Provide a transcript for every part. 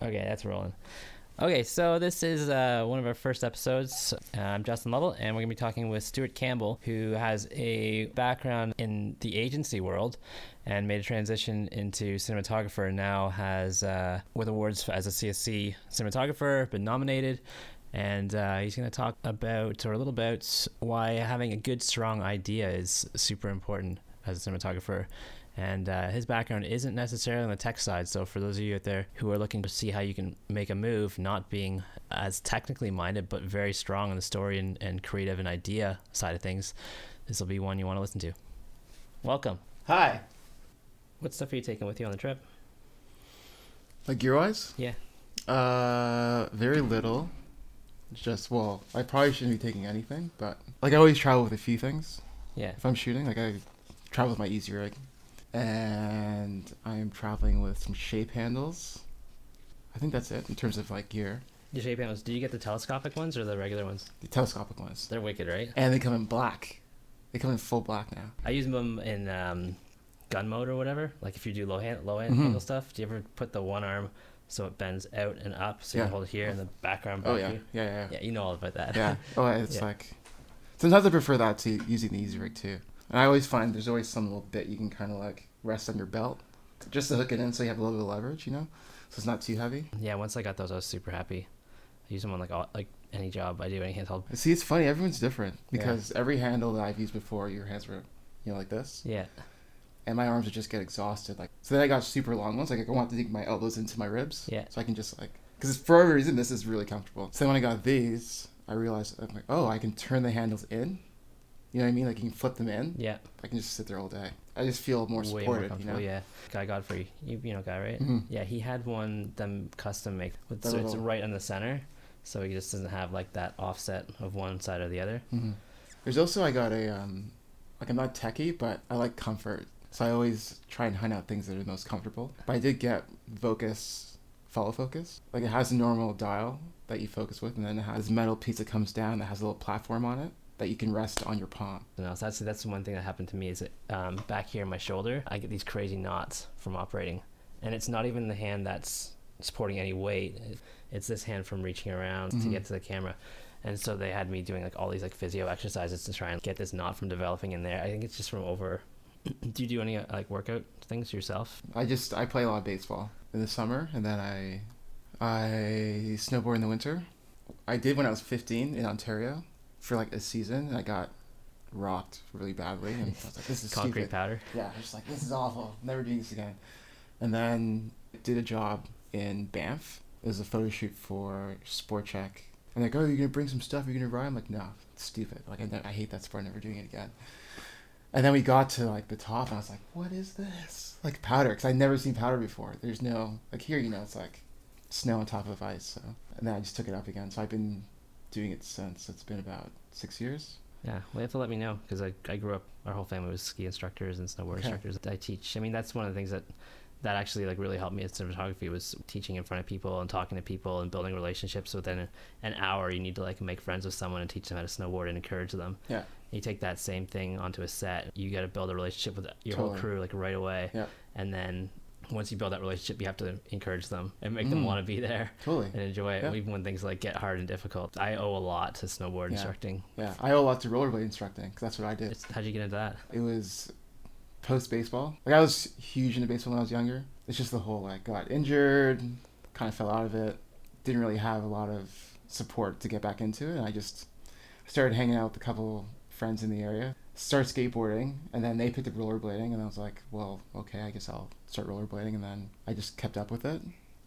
Okay, that's rolling. Okay, so this is uh, one of our first episodes. Uh, I'm Justin Lovell, and we're going to be talking with Stuart Campbell, who has a background in the agency world and made a transition into cinematographer and now has, uh, with awards as a CSC cinematographer, been nominated. And uh, he's going to talk about, or a little about, why having a good, strong idea is super important as a cinematographer and uh, his background isn't necessarily on the tech side. So for those of you out there who are looking to see how you can make a move, not being as technically minded but very strong on the story and, and creative and idea side of things, this will be one you want to listen to. Welcome. Hi. What stuff are you taking with you on the trip? Like gear wise? Yeah. Uh, very little. Just well, I probably shouldn't be taking anything, but like I always travel with a few things. Yeah. If I'm shooting, like I travel with my Easyrig, and I'm traveling with some shape handles. I think that's it in terms of like gear. Shape handles. Do you get the telescopic ones or the regular ones? The telescopic ones, They're wicked, right? and they come in black. They come in full black now. I use them in um, gun mode or whatever. Like if you do low hand, low Mhm. angle stuff. Do you ever put the one arm so it bends out and up, so you Yeah. can hold it here and the background back Oh yeah, yeah, yeah, yeah. Yeah, you know all about that. yeah. Oh, it's like sometimes I prefer that to using the Easyrig too. And I always find there's always some little bit you can kind of like rest on your belt, just to hook it in, so you have a little bit of leverage, you know, so it's not too heavy. Yeah, once I got those, I was super happy. I use them on like all, like any job I do, any handheld. See, it's funny. Everyone's different because every handle that I've used before, your hands were, you know, like this, Yeah, and my arms would just get exhausted. Like so, then I got super long ones. Like I want to dig my elbows into my ribs. Yeah. So I can just like, because for whatever reason, this is really comfortable. So then when I got these, I realized I'm like, oh, I can turn the handles in. You know what I mean? Like you can flip them in. yeah, I can just sit there all day. I just feel more way more supported. you know. Yeah, Guy Godfree, you you know Guy right? Mhm. Yeah, he had one them custom make with so it's right in the center, so he just doesn't have like that offset of one side or the other. hmm There's also I got a um, like I'm not techie, but I like comfort, so I always try and hunt out things that are the most comfortable. But I did get Vocas follow focus. Like it has a normal dial that you focus with, and then it has this metal piece that comes down that has a little platform on it that you can rest on your palm. Know, so that's that's the one thing that happened to me is that um, back here in my shoulder, I get these crazy knots from operating, and it's not even the hand that's supporting any weight. It's this hand from reaching around to Mhm. get to the camera, and so they had me doing like all these like physio exercises to try and get this knot from developing in there. I think it's just from over. do you do any uh, like workout things yourself? I just I play a lot of baseball in the summer, and then I I snowboard in the winter. I did when I was 15 in Ontario for like a season, and I got rocked really badly, and I was like, "This is Concrete stupid." powder. Yeah, I was just like, "This is awful. Never doing this again." And then did a job in Banff. It was a photo shoot for Sport Chek, and like, "Oh, you're gonna bring some stuff? You're gonna ride?" I'm like, "No, it's stupid. Like, I, I hate that sport. Never doing it again." And then we got to like the top, and I was like, "What is this?" Like powder, because I'd never seen powder before. There's no like here, you know, it's like snow on top of ice. So, and then I just took it up again. So I've been doing it since. It's been about six years. Yeah, well, you have to let me know because I, I grew up. Our whole family was ski instructors and snowboard Okay. instructors. I teach. I mean, that's one of the things that that actually like really helped me at cinematography was teaching in front of people and talking to people and building relationships. Within an hour, you need to like make friends with someone and teach them how to snowboard and encourage them. Yeah. You take that same thing onto a set. You got to build a relationship with your whole crew like right away. Yeah. And then once you build that relationship, you have to encourage them and make them Mm. want to be there Totally. and enjoy it, Yeah. even when things like get hard and difficult. I owe a lot to snowboard Yeah. instructing. Yeah, I owe a lot to rollerblade instructing because that's what I did. It's- How'd you get into that? It was post baseball. Like I was huge into baseball when I was younger. It's just the whole like got injured, kind of fell out of it. Didn't really have a lot of support to get back into it. And I just started hanging out with a couple friends in the area. Started skateboarding, and then they picked up rollerblading, and I was like, well, okay, I guess I'll start rollerblading. And then I just kept up with it.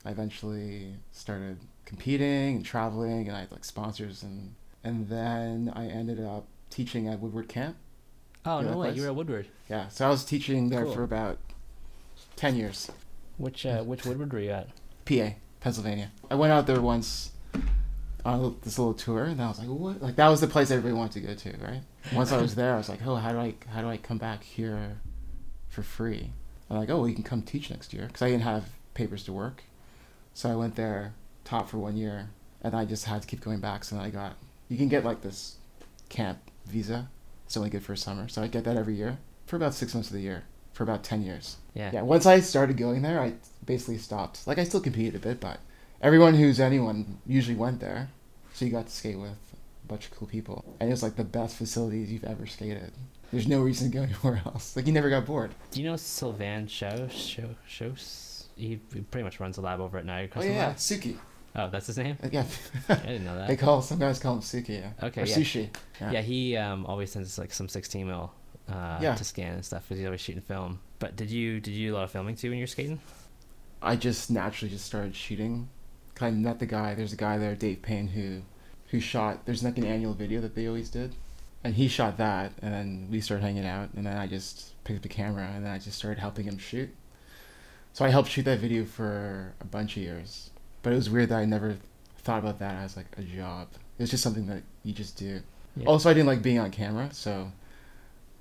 I eventually started competing and traveling, and I had like sponsors, and and then I ended up teaching at Woodward Camp. Oh no way! place. You were at Woodward. Yeah, so I was teaching there Cool. for about ten years. Which uh, which Woodward were you at? PA, Pennsylvania. I went out there once on this little tour, and I was like, "What?" Like that was the place everybody wanted to go to, right? Once I was there, I was like, "Oh, how do I how do I come back here for free?" I'm like, "Oh, well, you can come teach next year," because I didn't have papers to work. So I went there, taught for one year, and I just had to keep going back. So then I got you can get like this camp visa. It's only good for a summer, so I get that every year for about six months of the year for about ten years. Yeah. Yeah, once I started going there, I basically stopped. Like I still competed a bit, but everyone who's anyone usually went there, so you got to skate with a bunch of cool people, and it was like the best facilities you've ever skated. There's no reason to go anywhere else. Like you never got bored. Do you know Sylvain Shows? Show, Shows? He, pretty much runs a lab over at Niagara Oh yeah, Lab. Suki. Oh, that's his name. Yeah, I didn't know that. they call some guys call him Suki. Yeah. Okay, Or yeah. sushi. Yeah, he um, always sends us like some 16 mil uh, Yeah. to scan and stuff because he's always shooting film. But did you did you do a lot of filming too when you were skating? I just naturally just started shooting. 'Cause I met the guy. There's a guy there, Dave Payne, who who shot. There's like an annual video that they always did, and he shot that. And then we started hanging out, and then I just picked up the camera, and then I just started helping him shoot. So I helped shoot that video for a bunch of years. But it was weird that I never thought about that as like a job. It was just something that you just do. Yeah. Also, I didn't like being on camera, so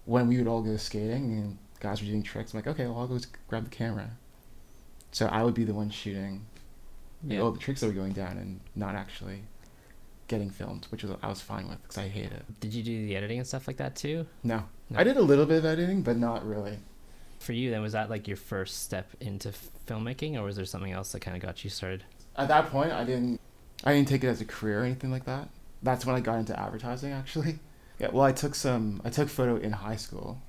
when we would all go skating and guys were doing tricks, I'm like, okay, well, I'll go grab the camera. So I would be the one shooting Yeah. all the tricks that were going down and not actually getting filmed, which was I was fine with because I hate it. Did you do the editing and stuff like that too? No. No. I did a little bit of editing, but not really. For you, then was that like your first step into filmmaking, or was there something else that kind of got you started? At that point, I didn't I didn't take it as a career or anything like that. That's when I got into advertising actually. Yeah, well, I took some I took photo in high school,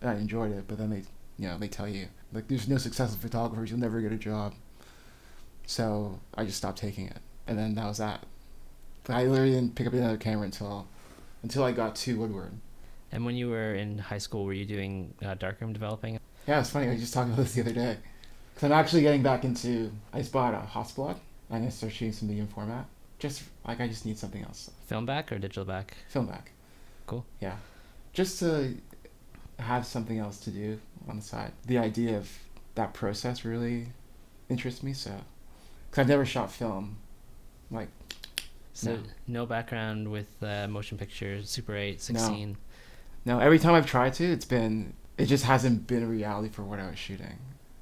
and I enjoyed it. But then they, you know, they tell you like there's no successful photographers, you'll never get a job. So I just stopped taking it, and then that was that. But I literally didn't pick up another camera until, until I got to Woodward. And when you were in high school, were you doing uh, darkroom developing? Yeah, it's funny. I was just talking about this the other day. Cause I'm actually getting back into. I just bought a Hasselblad. I'm gonna start shooting some medium format. Just like I just need something else. Film back or digital back? Film back. Cool. Yeah, just to have something else to do on the side. The idea of that process really interests me. So, cause I've never shot film. Like So No. no, background with uh, motion pictures, Super 8, 16. no, every time I've tried to, it's been. It just hasn't been a reality for what I was shooting.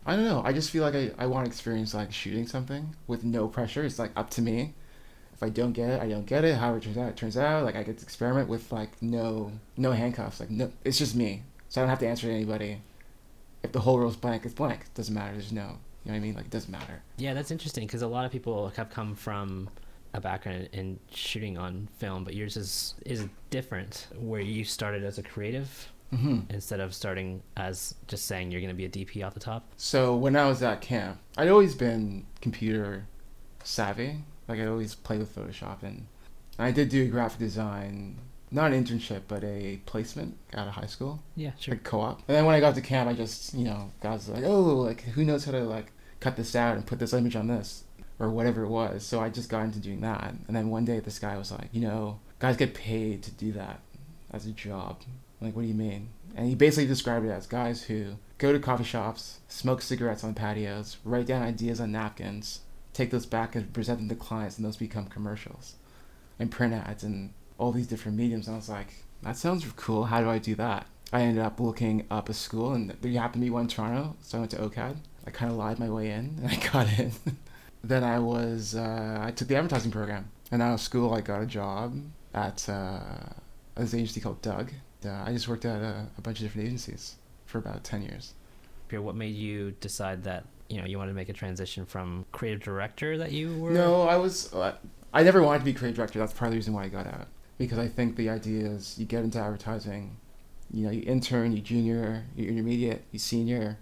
I don't know. I just feel like I, I want to experience like shooting something with no pressure. It's like up to me. If I don't get it, I don't get it. However it turns out, it turns out. Like I get to experiment with like no no handcuffs. Like no, it's just me. So I don't have to answer to anybody. If the whole world's blank, it's blank. It doesn't matter. There's no. You know what I mean? Like it doesn't matter. Yeah, that's interesting because a lot of people have come from a background in shooting on film, but yours is is different, where you started as a creative hmm instead of starting as just saying you're going to be a DP off the top. So when I was at camp, I'd always been computer savvy. Like I always played with Photoshop, and I did do graphic design, not an internship, but a placement out of high school, Yeah, sure. like co-op. And then when I got to camp, I just you know guys like, oh, like who knows how to like cut this out and put this image on this or whatever it was. So I just got into doing that. And then one day this guy was like, you know, guys get paid to do that as a job. I'm like, what do you mean? And he basically described it as guys who go to coffee shops, smoke cigarettes on patios, write down ideas on napkins, take those back and present them to clients, and those become commercials and print ads and all these different mediums. And I was like, that sounds cool. How do I do that? I ended up looking up a school, and there happened to be one in Toronto, so I went to OCAD. I kind of lied my way in, and I got in. then I was, uh, I took the advertising program, and out of school, I got a job at uh, this agency called Doug. Uh, I just worked at a, a bunch of different agencies for about ten years. Pierre, what made you decide that you know you wanted to make a transition from creative director that you were? No, I was. Uh, I never wanted to be creative director. That's part of the reason why I got out. Because I think the idea is you get into advertising, you know, you intern, you junior, you intermediate, you senior,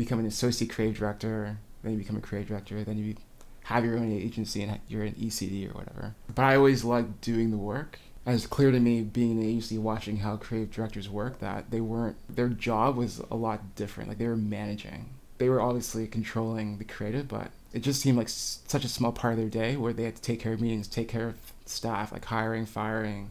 become an associate creative director, then you become a creative director, then you have your own agency and you're an ECD or whatever. But I always liked doing the work. And it's clear to me, being in an agency, watching how creative directors work, that they weren't, their job was a lot different. Like they were managing. They were obviously controlling the creative, but it just seemed like such a small part of their day where they had to take care of meetings, take care of staff, like hiring, firing,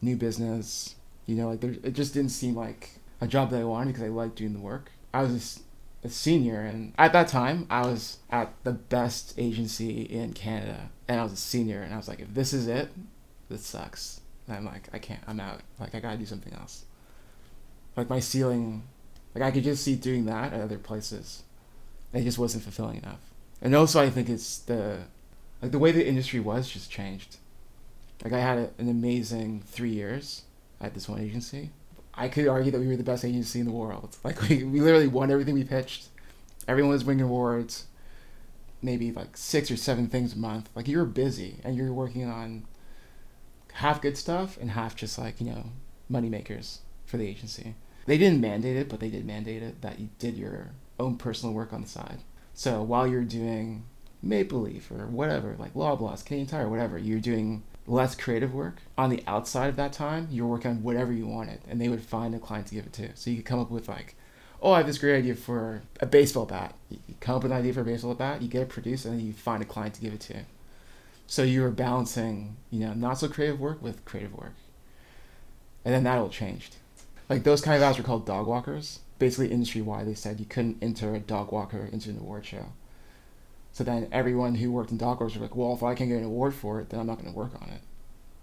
new business. You know, like it just didn't seem like a job that I wanted because I liked doing the work. I was s- a senior, and at that time, I was at the best agency in Canada, and I was a senior, and I was like, if this is it, this sucks. And I'm like, I can't, I'm out. Like, I gotta do something else. Like, my ceiling, like, I could just see doing that at other places. It just wasn't fulfilling enough. And also, I think it's the, like, the way the industry was just changed. Like, I had a, an amazing three years at this one agency. I could argue that we were the best agency in the world. Like, we, we literally won everything we pitched. Everyone was winning awards. maybe like six or seven things a month. Like you're busy and you're working on half good stuff and half just like, you know, money makers for the agency. They didn't mandate it, but they did mandate it that you did your own personal work on the side. So while you're doing Maple Leaf or whatever, like Loblaws, Canadian Tire, whatever, you're doing less creative work. On the outside of that time, you're working on whatever you wanted, and they would find a client to give it to. So you could come up with like, oh, I have this great idea for a baseball bat. You come up with an idea for a baseball bat, you get it produced, and then you find a client to give it to. So you were balancing, you know, not so creative work with creative work. And then that all changed. Like those kind of ads were called dog walkers. Basically, industry wide, they said you couldn't enter a dog walker into an award show. So then everyone who worked in dog walkers were like, well, if I can't get an award for it, then I'm not going to work on it.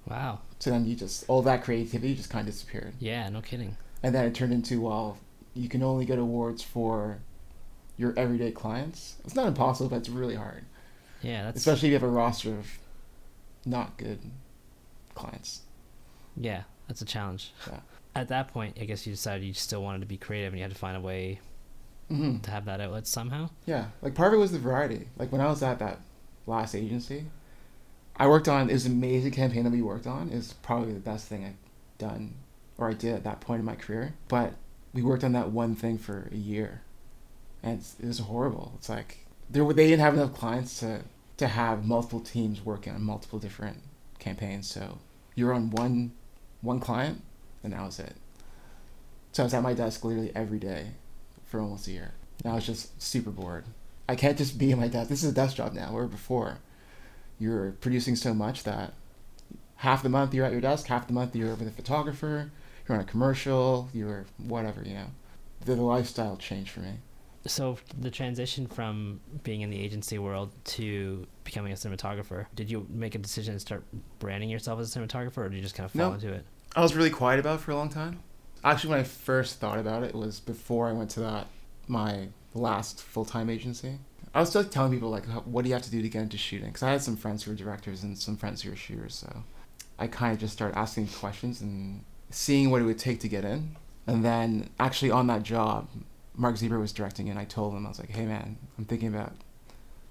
Wow. So then you just all that creativity just kind of disappeared. Yeah, no kidding. And then it turned into well, you can only get awards for your everyday clients. It's not impossible, but it's really hard. Yeah, that's Especially if you have a roster of not good clients. yeah, that's a challenge. Yeah. At that point, I guess you decided you still wanted to be creative and you had to find a way hmm to have that outlet somehow. Yeah, like part of it was the variety. Like when I was at that last agency, I worked on it was an amazing campaign that we worked on. It was probably the best thing I've done or I did at that point in my career. But we worked on that one thing for a year, and it's, it was horrible. It's like there they didn't have enough clients to to have multiple teams working on multiple different campaigns. So you're on one one client, and that was it. So I was at my desk literally every day for almost a year. And I was just super bored. I can't just be at my desk. This is a desk job now. Where before, you're producing so much that half the month you're at your desk, half the month you're with a photographer, you're on a commercial, you're whatever, you know. The, the lifestyle changed for me. So the transition from being in the agency world to becoming a cinematographer, did you make a decision to start branding yourself as a cinematographer, or did you just kind of fall No. into it? I was really quiet about it for a long time. Actually, when I first thought about it was before I went to that my last full time agency. I was still telling people like, what do you have to do to get into shooting? Because I had some friends who were directors and some friends who were shooters, so I kind of just started asking questions and seeing what it would take to get in. And then actually on that job, Mark Zibert was directing, and I told him I was like, hey man, I'm thinking about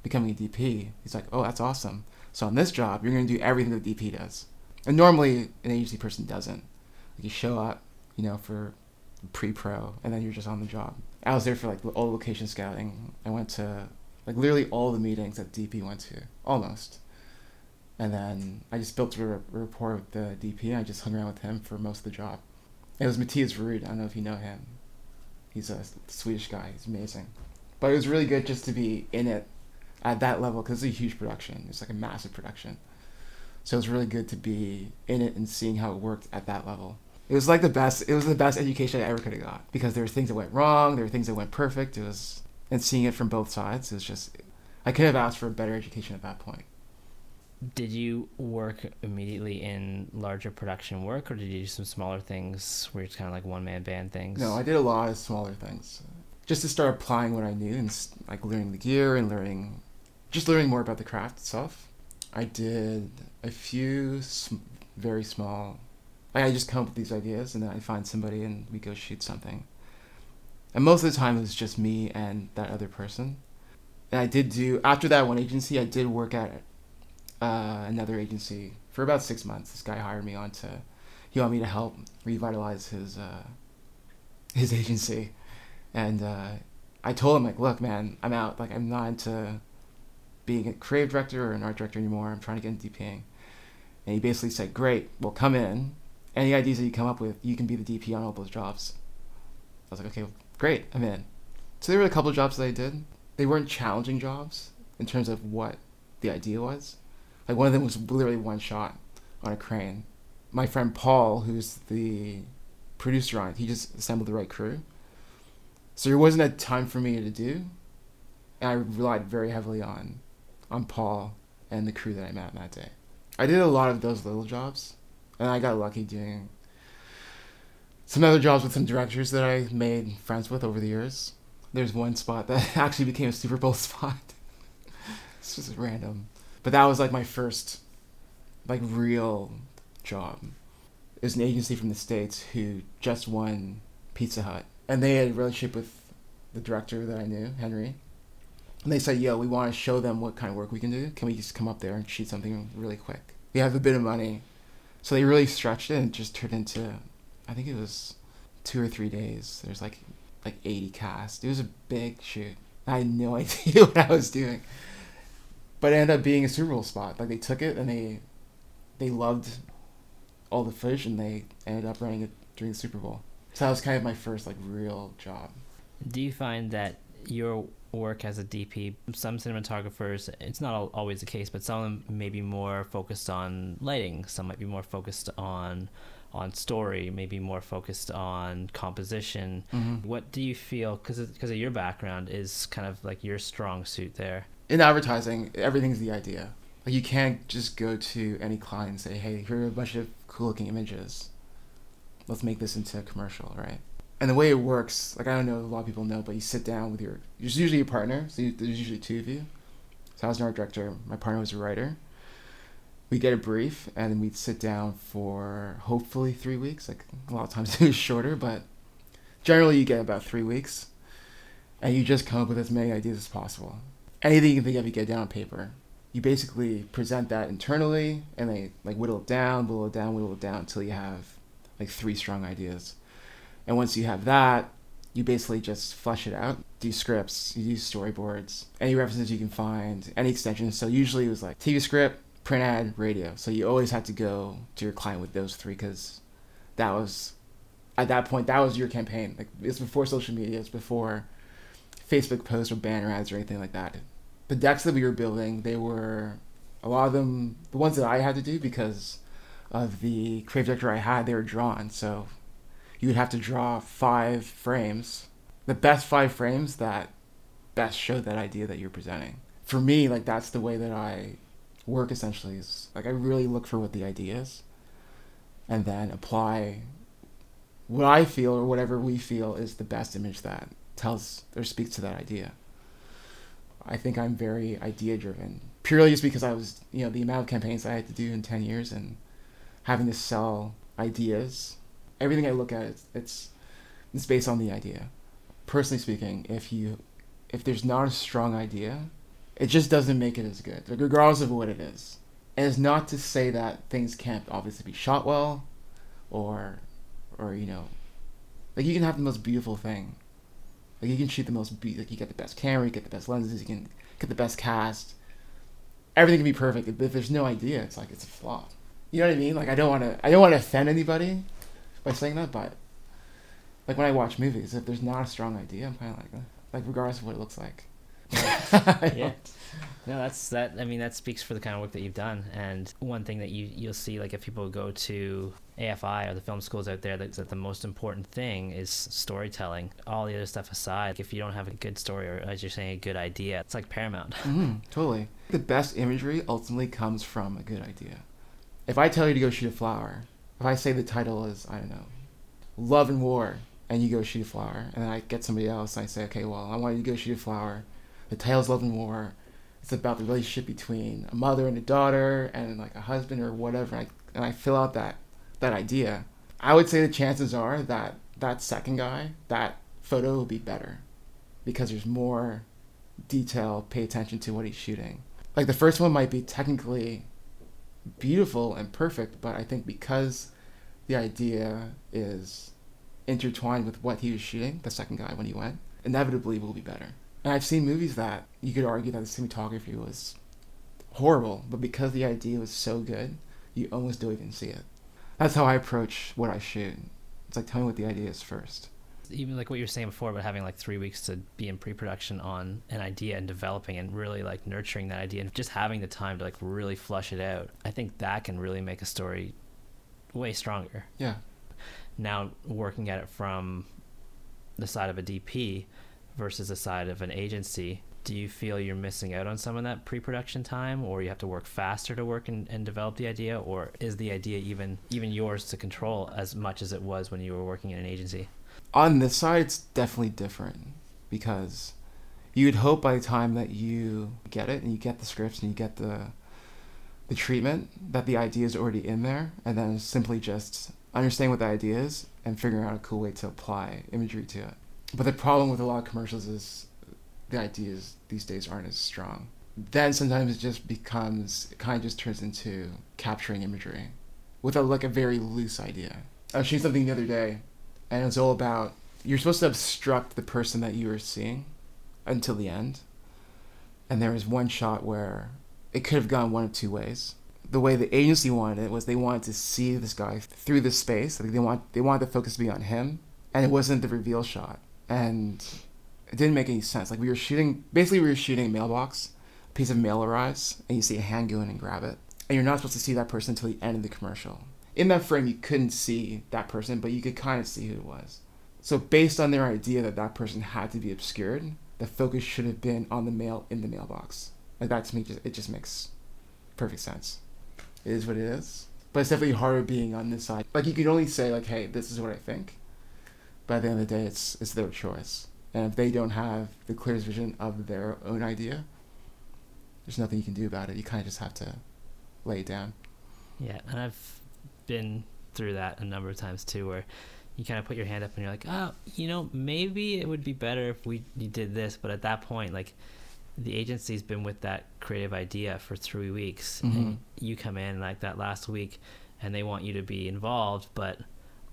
becoming a DP. He's like, oh, that's awesome. So on this job, you're gonna do everything that DP does. And normally an agency person doesn't. Like you show up, you know, for pre-pro, and then you're just on the job. I was there for like all the location scouting. I went to like literally all the meetings that DP went to, almost. And then I just built a rapport with the DP, I just hung around with him for most of the job. It was Matthias Ruud. I don't know if you know him. He's a Swedish guy. He's amazing. But it was really good just to be in it at that level because it's a huge production. It's like a massive production. So it was really good to be in it and seeing how it worked at that level. It was like the best. It was the best education I ever could have got because there were things that went wrong. There were things that went perfect. It was and seeing it from both sides. It was just. I could have asked for a better education at that point. Did you work immediately in larger production work, or did you do some smaller things where it's kind of like one man band things? No, I did a lot of smaller things, just to start applying what I knew and like learning the gear and learning, just learning more about the craft itself. I did a few sm- very small. I just come up with these ideas and then I find somebody and we go shoot something. And most of the time it was just me and that other person. And I did do after that one agency. I did work at uh, another agency for about six months. This guy hired me on to. He wanted me to help revitalize his uh, his agency, and uh, I told him like, look, man, I'm out. Like, I'm not into being a creative director or an art director anymore. I'm trying to get into DPing. And he basically said, great, well, come in. Any ideas that you come up with, you can be the DP on all those jobs. I was like, okay, great, I'm in. So there were a couple of jobs that I did. They weren't challenging jobs in terms of what the idea was. Like one of them was literally one shot on a crane. My friend Paul, who's the producer on it, he just assembled the right crew. So there wasn't a ton for me to do, and I relied very heavily on, on Paul and the crew that I met that day. I did a lot of those little jobs, and I got lucky doing some other jobs with some directors that I made friends with over the years. There's one spot that actually became a Super Bowl spot. it's just random, but that was like my first, like real job. It was an agency from the states who just won Pizza Hut, and they had a relationship with the director that I knew, Henry. And they said, "Yo, we want to show them what kind of work we can do. Can we just come up there and shoot something really quick? We have a bit of money." So they really stretched it and just turned into, I think it was two or three days. There's like like 80 cast. It was a big shoot. I had no idea what I was doing, but it ended up being a Super Bowl spot. Like they took it and they they loved all the footage and they ended up running it during the Super Bowl. So that was kind of my first like real job. Do you find that your work as a DP, some cinematographers, it's not always the case, but some of them may be more focused on lighting. Some might be more focused on on story, maybe more focused on composition. Mm-hmm. What do you feel, because because of your background, is kind of like your strong suit there? In advertising, everything's the idea. Like you can't just go to any client and say, "Hey, here are a bunch of cool-looking images. Let's make this into a commercial," right? And the way it works, like I don't know, a lot of people know, but you sit down with your, there's usually a partner, so you, there's usually two of you. So I was an art director, my partner was a writer we get a brief and then we'd sit down for hopefully three weeks. Like a lot of times it was shorter, but generally you get about three weeks, and you just come up with as many ideas as possible. Anything you can think of, you get down on paper. You basically present that internally, and they like whittle it down, whittle it down, whittle it down until you have like three strong ideas. And once you have that, you basically just flesh it out. Do scripts, you use storyboards, any references you can find, any extensions. So usually it was like TV script, print ad, radio. So you always had to go to your client with those three because that was at that point that was your campaign. Like it's before social media, it's before Facebook posts or banner ads or anything like that. The decks that we were building, they were a lot of them the ones that I had to do because of the creative director I had, they were drawn. So you would have to draw five frames, the best five frames that best show that idea that you're presenting. For me, like that's the way that I work essentially is like I really look for what the idea is and then apply what I feel or whatever we feel is the best image that tells or speaks to that idea. I think I'm very idea driven purely just because I was, you know, the amount of campaigns I had to do in 10 years and having to sell ideas. Everything I look at, it's, it's, it's based on the idea. Personally speaking, if you, if there's not a strong idea, it just doesn't make it as good, regardless of what it is. And it's not to say that things can't obviously be shot well, or, or you know, like you can have the most beautiful thing. Like you can shoot the most be like you get the best camera, you get the best lenses, you can get the best cast. Everything can be perfect, but if there's no idea, it's like it's a flop. You know what I mean? Like I don't want to, I don't want to offend anybody by saying that, but like when I watch movies, if there's not a strong idea, I'm kind of like, like regardless of what it looks like, yeah. No, that's that. I mean, that speaks for the kind of work that you've done. And one thing that you you'll see, like if people go to AFI or the film schools out there, that, that the most important thing is storytelling. All the other stuff aside, if you don't have a good story or as you're saying, a good idea, it's like paramount. Mm-hmm, totally. The best imagery ultimately comes from a good idea. If I tell you to go shoot a flower, if I say the title is I don't know, Love and War, and you go shoot a flower, and I get somebody else, and I say, okay, well, I want you to go shoot a flower the Tales Love and War. It's about the relationship between a mother and a daughter and like a husband or whatever. And I, and I fill out that that idea. I would say the chances are that that second guy, that photo will be better because there's more detail, pay attention to what he's shooting. Like the first one might be technically beautiful and perfect, but I think because the idea is intertwined with what he was shooting, the second guy when he went, inevitably will be better. And I've seen movies that you could argue that the cinematography was horrible, but because the idea was so good, you almost don't even see it. That's how I approach what I shoot. It's like tell me what the idea is first. Even like what you were saying before about having like three weeks to be in pre-production on an idea and developing and really like nurturing that idea and just having the time to like really flush it out. I think that can really make a story way stronger. Yeah. Now working at it from the side of a DP, versus the side of an agency, do you feel you're missing out on some of that pre-production time or you have to work faster to work and, and develop the idea or is the idea even even yours to control as much as it was when you were working in an agency on this side it's definitely different because you'd hope by the time that you get it and you get the scripts and you get the the treatment that the idea is already in there and then simply just understanding what the idea is and figuring out a cool way to apply imagery to it but the problem with a lot of commercials is the ideas these days aren't as strong. Then sometimes it just becomes, it kind of just turns into capturing imagery with a, like a very loose idea. I was seeing something the other day, and it's all about you're supposed to obstruct the person that you were seeing until the end. And there was one shot where it could have gone one of two ways. The way the agency wanted it was they wanted to see this guy through the space. Like they want they wanted the focus to be on him, and it wasn't the reveal shot. And it didn't make any sense. Like we were shooting, basically we were shooting a mailbox, a piece of mail arrives, and you see a hand go in and grab it, and you're not supposed to see that person until the end of the commercial. In that frame, you couldn't see that person, but you could kind of see who it was. So based on their idea that that person had to be obscured, the focus should have been on the mail in the mailbox. Like that to me, just, it just makes perfect sense. It is what it is. But it's definitely harder being on this side. Like you can only say like, "Hey, this is what I think," but at the end of the day, it's it's their choice. And if they don't have the clearest vision of their own idea, there's nothing you can do about it. You kind of just have to lay it down. Yeah, and I've been through that a number of times too, where you kind of put your hand up and you're like, oh, you know, maybe it would be better if we you did this, but at that point, like the agency's been with that creative idea for three weeks, Mhm. and you come in like that last week, and they want you to be involved, but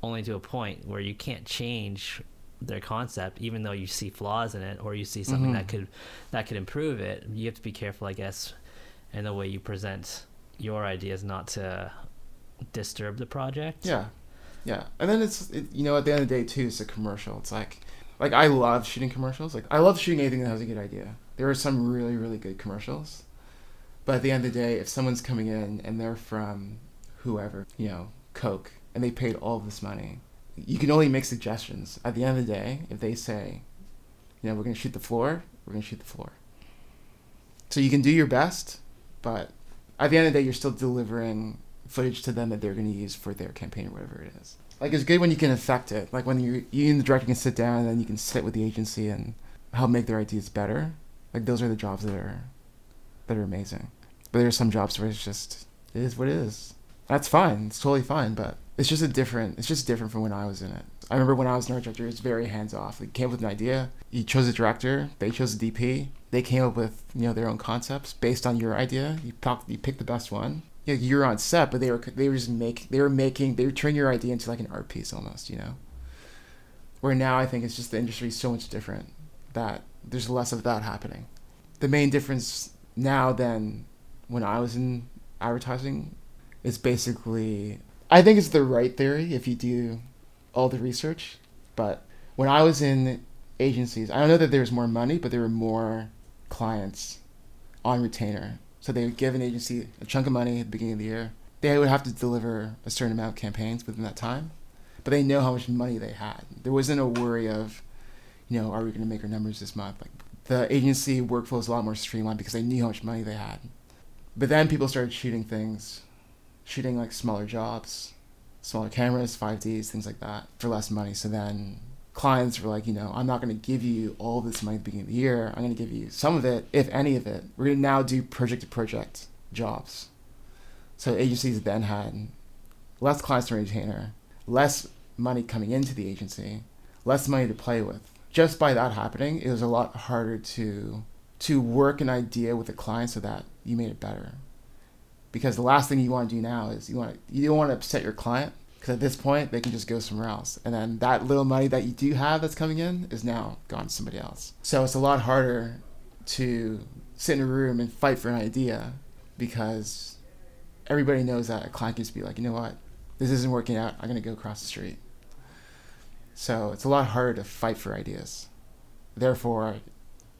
only to a point where you can't change their concept, even though you see flaws in it or you see something that Mhm. could that could improve it. You have to be careful, I guess, in the way you present your ideas, not to disturb the project. Yeah, yeah. And then it's it, you know at the end of the day too, it's a commercial. It's like like I love shooting commercials. Like I love shooting anything that has a good idea. There are some really really good commercials, but at the end of the day, if someone's coming in and they're from whoever you know Coke and they paid all this money, you can only make suggestions. At the end of the day, if they say, you know, we're gonna shoot the floor, we're gonna shoot the floor. So you can do your best, but at the end of the day, you're still delivering footage to them that they're going to use for their campaign or whatever it is. Like it's good when you can affect it. Like when you you and the director can sit down and then you can sit with the agency and help make their ideas better. Like those are the jobs that are that are amazing. But there are some jobs where it's just it is what it is. That's fine. It's totally fine. But it's just a different. It's just different from when I was in it. I remember when I was an art director, it's very hands off. They came up with an idea. You chose a director. They chose a DP. They came up with you know their own concepts based on your idea. You picked you picked the best one. Yeah, you're on set, but they were they were just make they were making they were turning your idea into like an art piece almost. You know. Where now I think it's just the industry is so much different that there's less of that happening. The main difference now than when I was in advertising is basically I think it's the right theory if you do all the research, but when I was in agencies, I don't know that there was more money, but there were more clients on retainer. So they would give an agency a chunk of money at the beginning of the year. They would have to deliver a certain amount of campaigns within that time, but they know how much money they had. There wasn't a worry of, you know, are we going to make our numbers this month? Like the agency workflow is a lot more streamlined because they knew how much money they had. But then people started shooting things, shooting like smaller jobs, smaller cameras, 5Ds, things like that for less money. So then clients were like, you know, I'm not going to give you all this money at the beginning of the year. I'm going to give you some of it, if any of it. We're going to now do project to project jobs. So agencies then had less clients to retainer, less money coming into the agency, less money to play with. Just by that happening, it was a lot harder to to work an idea with a client so that you made it better. Because the last thing you want to do now is you want to, you don't want to upset your client because at this point they can just go somewhere else, and then that little money that you do have that's coming in is now gone to somebody else. So it's a lot harder to sit in a room and fight for an idea because everybody knows that a client can just be like, you know what, this isn't working out. I'm gonna go across the street. So it's a lot harder to fight for ideas. Therefore,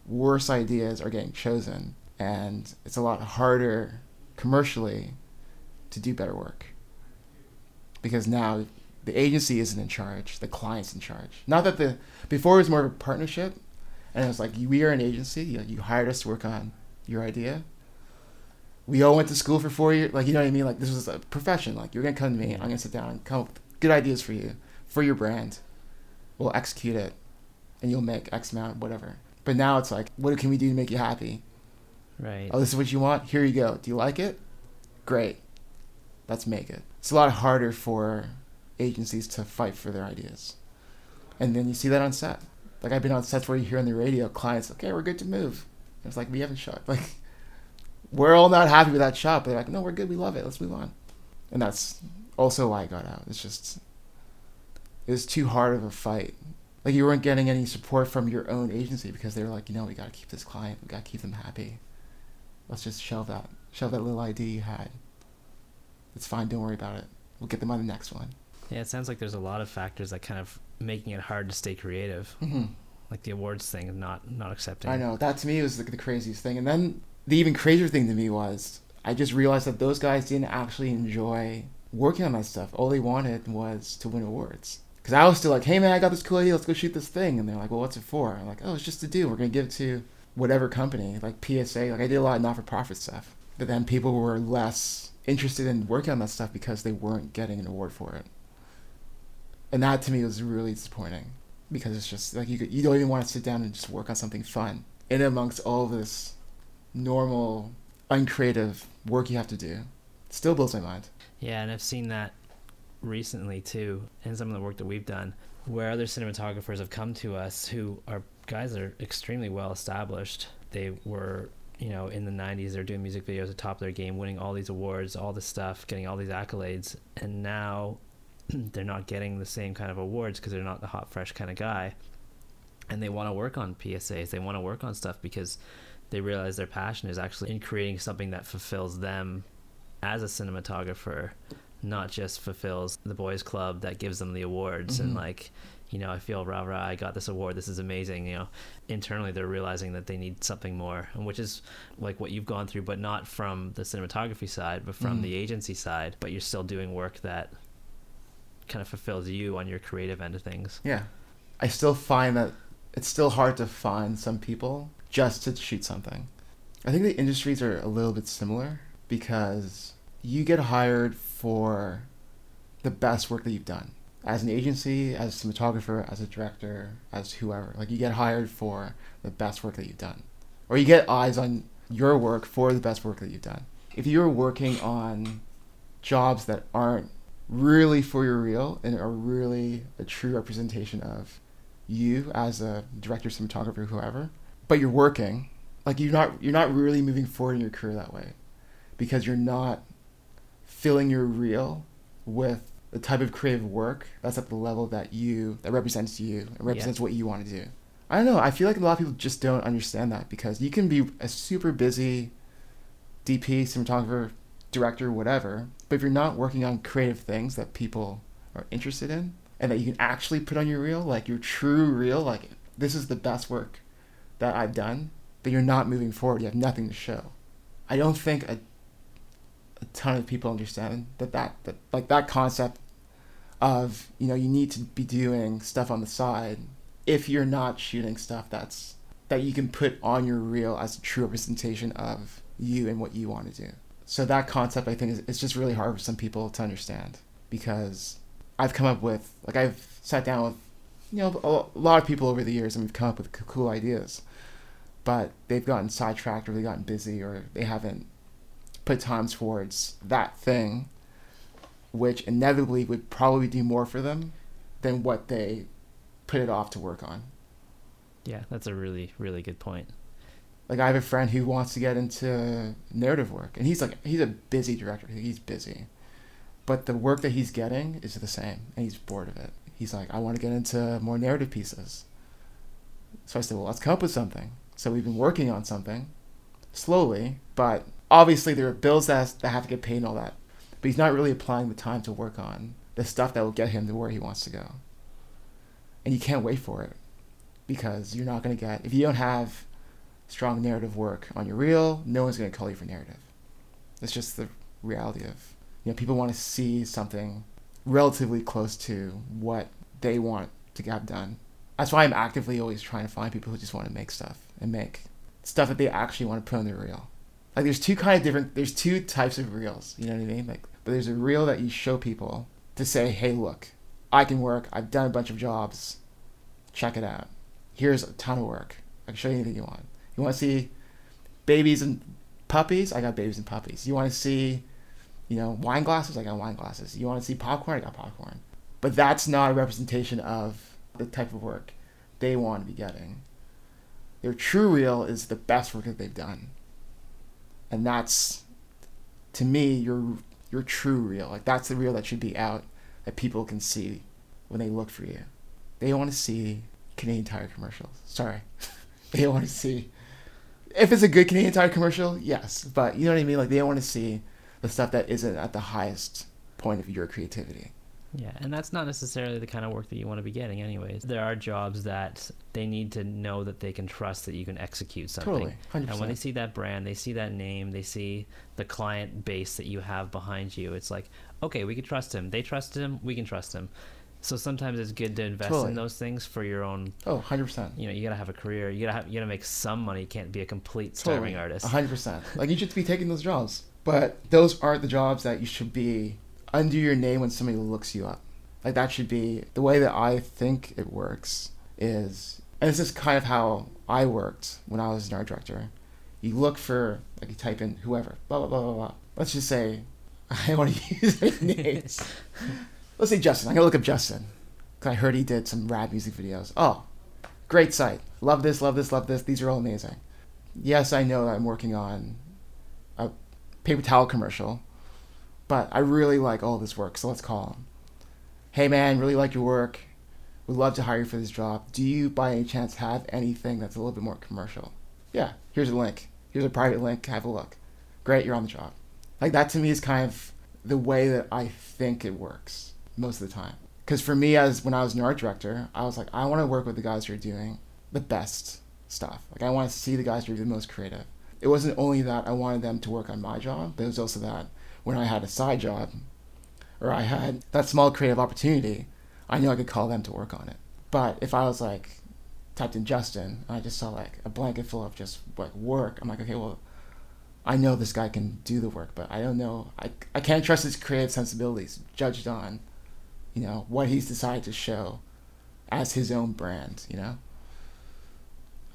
worse ideas are getting chosen, and it's a lot harder commercially to do better work because now the agency isn't in charge the client's in charge not that the before it was more of a partnership and it was like we are an agency you, you hired us to work on your idea we all went to school for four years like you know what i mean like this was a profession like you're gonna come to me i'm gonna sit down and come up with good ideas for you for your brand we'll execute it and you'll make x amount whatever but now it's like what can we do to make you happy Right. oh, this is what you want. Here you go. Do you like it? Great. Let's make it. It's a lot harder for agencies to fight for their ideas. And then you see that on set. Like I've been on sets where you hear on the radio, clients, okay, we're good to move. And it's like we haven't shot. Like we're all not happy with that shot, but they're like, no, we're good, we love it, let's move on. And that's also why I got out. It's just it was too hard of a fight. Like you weren't getting any support from your own agency because they were like, you know, we got to keep this client, we got to keep them happy. Let's just shelve that, shelve that little idea you had. It's fine, don't worry about it. We'll get them on the next one. Yeah, it sounds like there's a lot of factors that kind of making it hard to stay creative. Mm-hmm. Like the awards thing, not not accepting. I know that to me was the, the craziest thing, and then the even crazier thing to me was I just realized that those guys didn't actually enjoy working on that stuff. All they wanted was to win awards. Because I was still like, hey man, I got this cool idea, let's go shoot this thing. And they're like, well, what's it for? I'm like, oh, it's just to do. We're going to give it to whatever company, like PSA. Like I did a lot of not for profit stuff. But then people were less interested in working on that stuff because they weren't getting an award for it. And that to me was really disappointing because it's just like you, you don't even want to sit down and just work on something fun in amongst all this normal, uncreative work you have to do. Still blows my mind. Yeah, and I've seen that recently too in some of the work that we've done where other cinematographers have come to us who are guys that are extremely well established. They were, you know, in the 90s, they're doing music videos at top of their game, winning all these awards, all this stuff, getting all these accolades. And now they're not getting the same kind of awards because they're not the hot, fresh kind of guy. And they want to work on PSAs, they want to work on stuff because they realize their passion is actually in creating something that fulfills them as a cinematographer not just fulfills the boys club that gives them the awards mm-hmm. and like you know i feel rah rah i got this award this is amazing you know. Internally they're realizing that they need something more which is like what you've gone through but not from the cinematography side but from mm. the agency side but you're still doing work that kind of fulfills you on your creative end of things. Yeah. I still find that it's still hard to find some people just to shoot something. I think the industries are a little bit similar because you get hired for the best work that you've done as an agency, as a cinematographer, as a director, as whoever. Like you get hired for the best work that you've done, or you get eyes on your work for the best work that you've done. If you're working on jobs that aren't really for your real and are really a true representation of you as a director, cinematographer, whoever, but you're working, like you're not you're not really moving forward in your career that way because you're not filling your reel with the type of creative work that's at the level that you that represents you and represents yeah. what you want to do. I don't know. I feel like a lot of people just don't understand that because you can be a super busy DP, cinematographer, director, whatever, but if you're not working on creative things that people are interested in and that you can actually put on your reel, like your true reel, like this is the best work that I've done, then you're not moving forward. You have nothing to show. I don't think a a ton of people understand that that, that like that concept of you know you need to be doing stuff on the side. If you're not shooting stuff that's that you can put on your reel as a true representation of you and what you want to do. So that concept i think is it's just really hard for some people to understand because i've come up with like i've sat down with you know a lot of people over the years and we've come up with cool ideas. But they've gotten sidetracked or they've gotten busy or they haven't put time towards that thing, which inevitably would probably do more for them than what they put it off to work on. Yeah, that's a really, really good point. Like I have a friend who wants to get into narrative work, and he's like he's a busy director. He's busy, but the work that he's getting is the same, and he's bored of it. He's like, I want to get into more narrative pieces. So I said, well, let's come up with something. So we've been working on something slowly, but obviously there are bills that, that have to get paid and all that, but he's not really applying the time to work on the stuff that will get him to where he wants to go. And you can't wait for it because you're not going to get if you don't have strong narrative work on your reel, no one's going to call you for narrative. It's just the reality of you know people want to see something relatively close to what they want to get done. That's why I'm actively always trying to find people who just want to make stuff and make stuff that they actually want to put on their reel like there's two kind of different there's two types of reels you know what i mean like but there's a reel that you show people to say hey look i can work. I've done a bunch of jobs. Check it out. Here's a ton of work. I can show you anything you want. You want to see babies and puppies? I got babies and puppies. You want to see you know wine glasses? I got wine glasses. You want to see popcorn? I got popcorn. But that's not a representation of the type of work they want to be getting. Their true reel is the best work that they've done. And that's to me your your true reel. Like that's the reel that should be out that people can see when they look for you. They want to see Canadian Tire commercials. Sorry. they want to see if it's a good Canadian Tire commercial, yes. But you know what I mean? Like they want to see the stuff that isn't at the highest point of your creativity. Yeah, and that's not necessarily the kind of work that you want to be getting, anyways. There are jobs that they need to know that they can trust that you can execute something. Totally, 100%. And when they see that brand, they see that name, they see the client base that you have behind you, it's like, okay, we can trust him. They trust him, we can trust him. So sometimes it's good to invest Totally. in those things for your own. Oh, 100%. You know, you gotta have a career. You gotta have, you gotta make some money. You can't be a complete starving artist. hundred percent. Like you should be taking those jobs, but those aren't the jobs that you should be under your name when somebody looks you up. Like that should be the way that I think it works. Is and this is kind of how I worked when I was an art director. You look for like you type in whoever, blah blah blah blah blah. Let's just say I don't want to use any names. Let's say Justin. I'm gonna look up Justin because I heard he did some rad music videos. Oh, great site. Love this, love this, love this. These are all amazing. Yes, I know that I'm working on a paper towel commercial, but I really like all this work, so let's call him. Hey man, really like your work. Would love to hire you for this job. Do you by any chance have anything that's a little bit more commercial? Yeah, here's a link. Here's a private link. Have a look. Great, you're on the job. Like that to me is kind of the way that I think it works most of the time. Because for me, as when I was an art director, I was like, I want to work with the guys who are doing the best stuff. Like I want to see the guys who are the most creative. It wasn't only that I wanted them to work on my job, but it was also that when I had a side job or I had that small creative opportunity, I knew I could call them to work on it. But if I was like typed in Justin, and I just saw like a blanket full of just like work, I'm like, okay, well, I know this guy can do the work, but I don't know. I, I can't trust his creative sensibilities judged on, you know, what he's decided to show as his own brand, you know?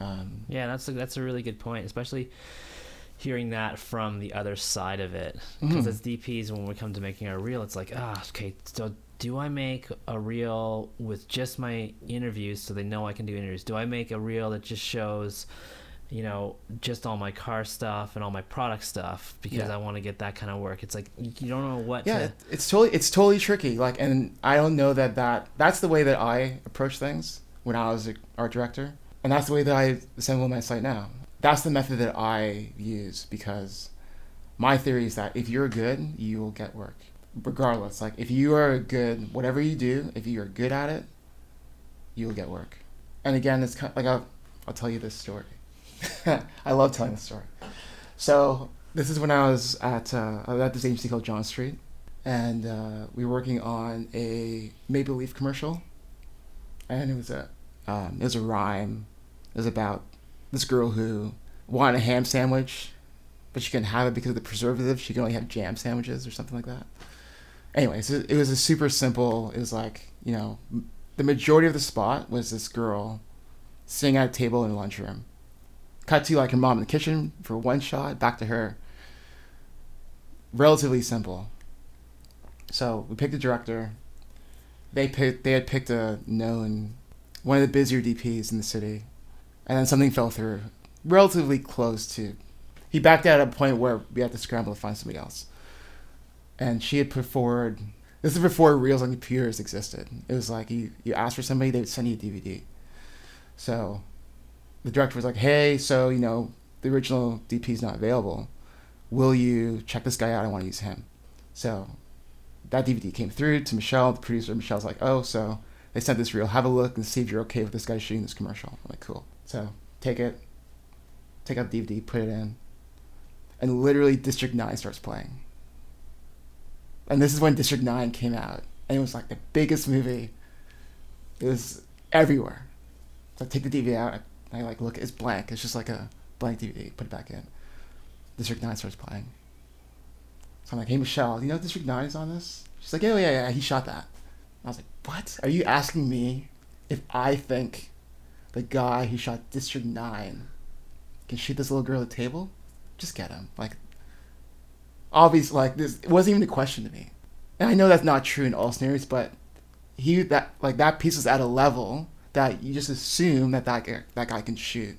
Um, Yeah, that's a, that's a really good point, especially hearing that from the other side of it. Because Mhm. as DPs, when we come to making a reel, it's like, ah, okay, so do I make a reel with just my interviews so they know I can do interviews? Do I make a reel that just shows, you know, just all my car stuff and all my product stuff because Yeah. I want to get that kind of work? It's like you don't know what yeah, to. it- it's totally it's totally tricky. Like, and I don't know that that that's the way that I approach things when I was an art director, and that's the way that I assemble my site now. That's the method that I use because my theory is that if you're good, you will get work, regardless. Like, if you are good, whatever you do, if you are good at it, you will get work. And again, it's kind of like I'll, I'll tell you this story. I love telling this story. So this is when I was at uh, at this agency called John Street, and uh, we were working on a Maple Leaf commercial, and it was a um, it was a rhyme. It was about this girl who wanted a ham sandwich, but she couldn't have it because of the preservative. She could only have jam sandwiches or something like that. Anyways, it, was a super simple. It was like you know, the majority of the spot was this girl sitting at a table in a lunchroom. Cut to like her mom in the kitchen for one shot. Back to her. Relatively simple. So we picked a director. They picked. They had picked a known, one of the busier DPs in the city, and then something fell through. Relatively close to, he backed out at a point where we had to scramble to find somebody else. And she had put forward. This is before reels on computers existed. It was like you you asked for somebody, they would send you a DVD. So, the director was like, "Hey, so you know the original DP is not available. Will you check this guy out? I want to use him." So that DVD came through to Michelle, the producer. Michelle's like, oh, so they sent this reel. Have a look and see if you're okay with this guy shooting this commercial. I'm like, cool. So take it, take out the DVD, put it in, and literally District 9 starts playing. And this is when District 9 came out. And it was like the biggest movie. It was everywhere. So I take the DVD out. I like look, it's blank. It's just like a blank DVD. Put it back in. District 9 starts playing. So I'm like, hey, Michelle, you know District 9 is on this? She's like, yeah, yeah, yeah, he shot that. I was like, what? Are you asking me if I think the guy who shot District 9 can shoot this little girl at the table? Just get him. Like, obviously, like, this it wasn't even a question to me. And I know that's not true in all scenarios, but he, that, like, that piece was at a level that you just assume that that that guy can shoot